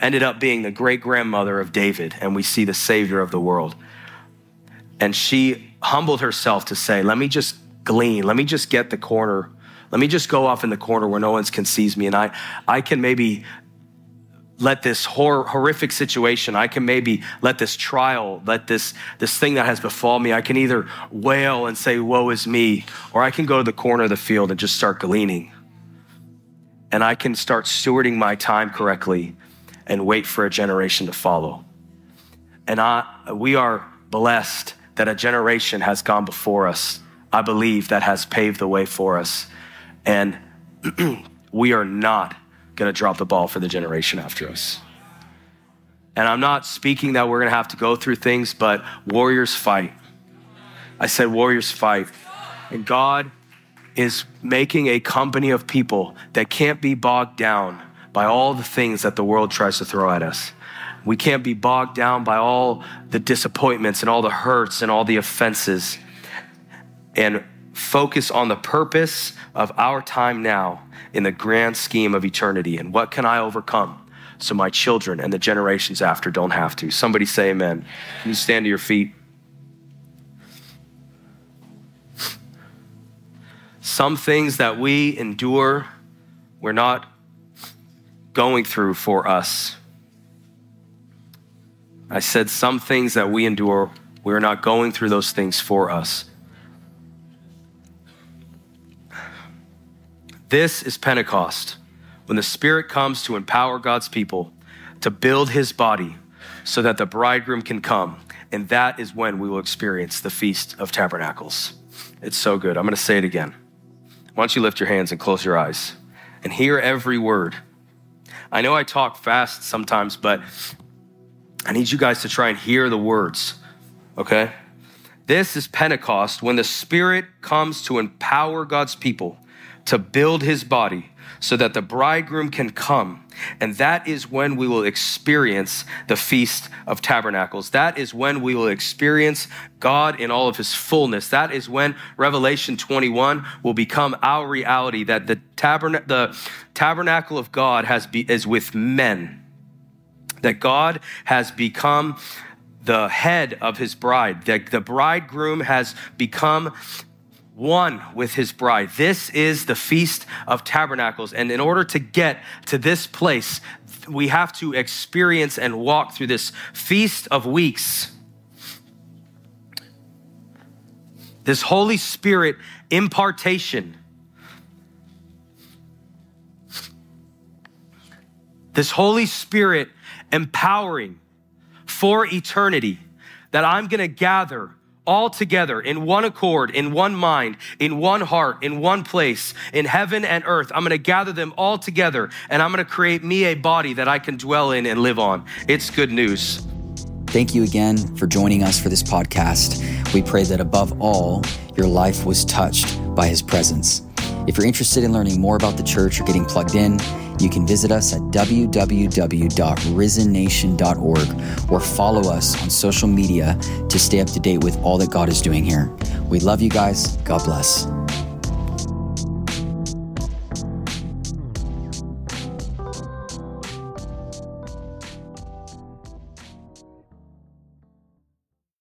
ended up being the great grandmother of David, and we see the savior of the world. And she humbled herself to say, Let me just glean, let me just get the corner. Let me just go off in the corner where no one can seize me, and I, I can maybe let this hor- horrific situation, I can maybe let this trial, let this, this thing that has befallen me, I can either wail and say, Woe is me, or I can go to the corner of the field and just start gleaning. And I can start stewarding my time correctly and wait for a generation to follow. And I, we are blessed that a generation has gone before us, I believe, that has paved the way for us. And we are not going to drop the ball for the generation after us. And I'm not speaking that we're going to have to go through things, but warriors fight. I said, warriors fight. And God is making a company of people that can't be bogged down by all the things that the world tries to throw at us. We can't be bogged down by all the disappointments and all the hurts and all the offenses and focus on the purpose of our time now in the grand scheme of eternity. And what can I overcome so my children and the generations after don't have to? Somebody say amen. Can you stand to your feet? Some things that we endure, we're not going through for us. I said some things that we endure, we're not going through those things for us. This is Pentecost, when the Spirit comes to empower God's people to build his body so that the bridegroom can come. And that is when we will experience the Feast of Tabernacles. It's so good. I'm going to say it again. Why don't you lift your hands and close your eyes and hear every word? I know I talk fast sometimes, but I need you guys to try and hear the words, okay? This is Pentecost when the Spirit comes to empower God's people to build his body so that the bridegroom can come. And that is when we will experience the Feast of Tabernacles. That is when we will experience God in all of his fullness. That is when Revelation 21 will become our reality that the, taberna- the tabernacle of God has be- is with men. That God has become the head of his bride, that the bridegroom has become one with his bride. This is the Feast of Tabernacles. And in order to get to this place, we have to experience and walk through this Feast of Weeks. This Holy Spirit impartation. This Holy Spirit empowering for eternity that I'm going to gather all together in one accord, in one mind, in one heart, in one place, in heaven and earth. I'm going to gather them all together and I'm going to create me a body that I can dwell in and live on. It's good news. Thank you again for joining us for this podcast. We pray that above all, your life was touched by his presence. If you're interested in learning more about the church or getting plugged in, you can visit us at www.risennation.org or follow us on social media to stay up to date with all that God is doing here. We love you guys. God bless.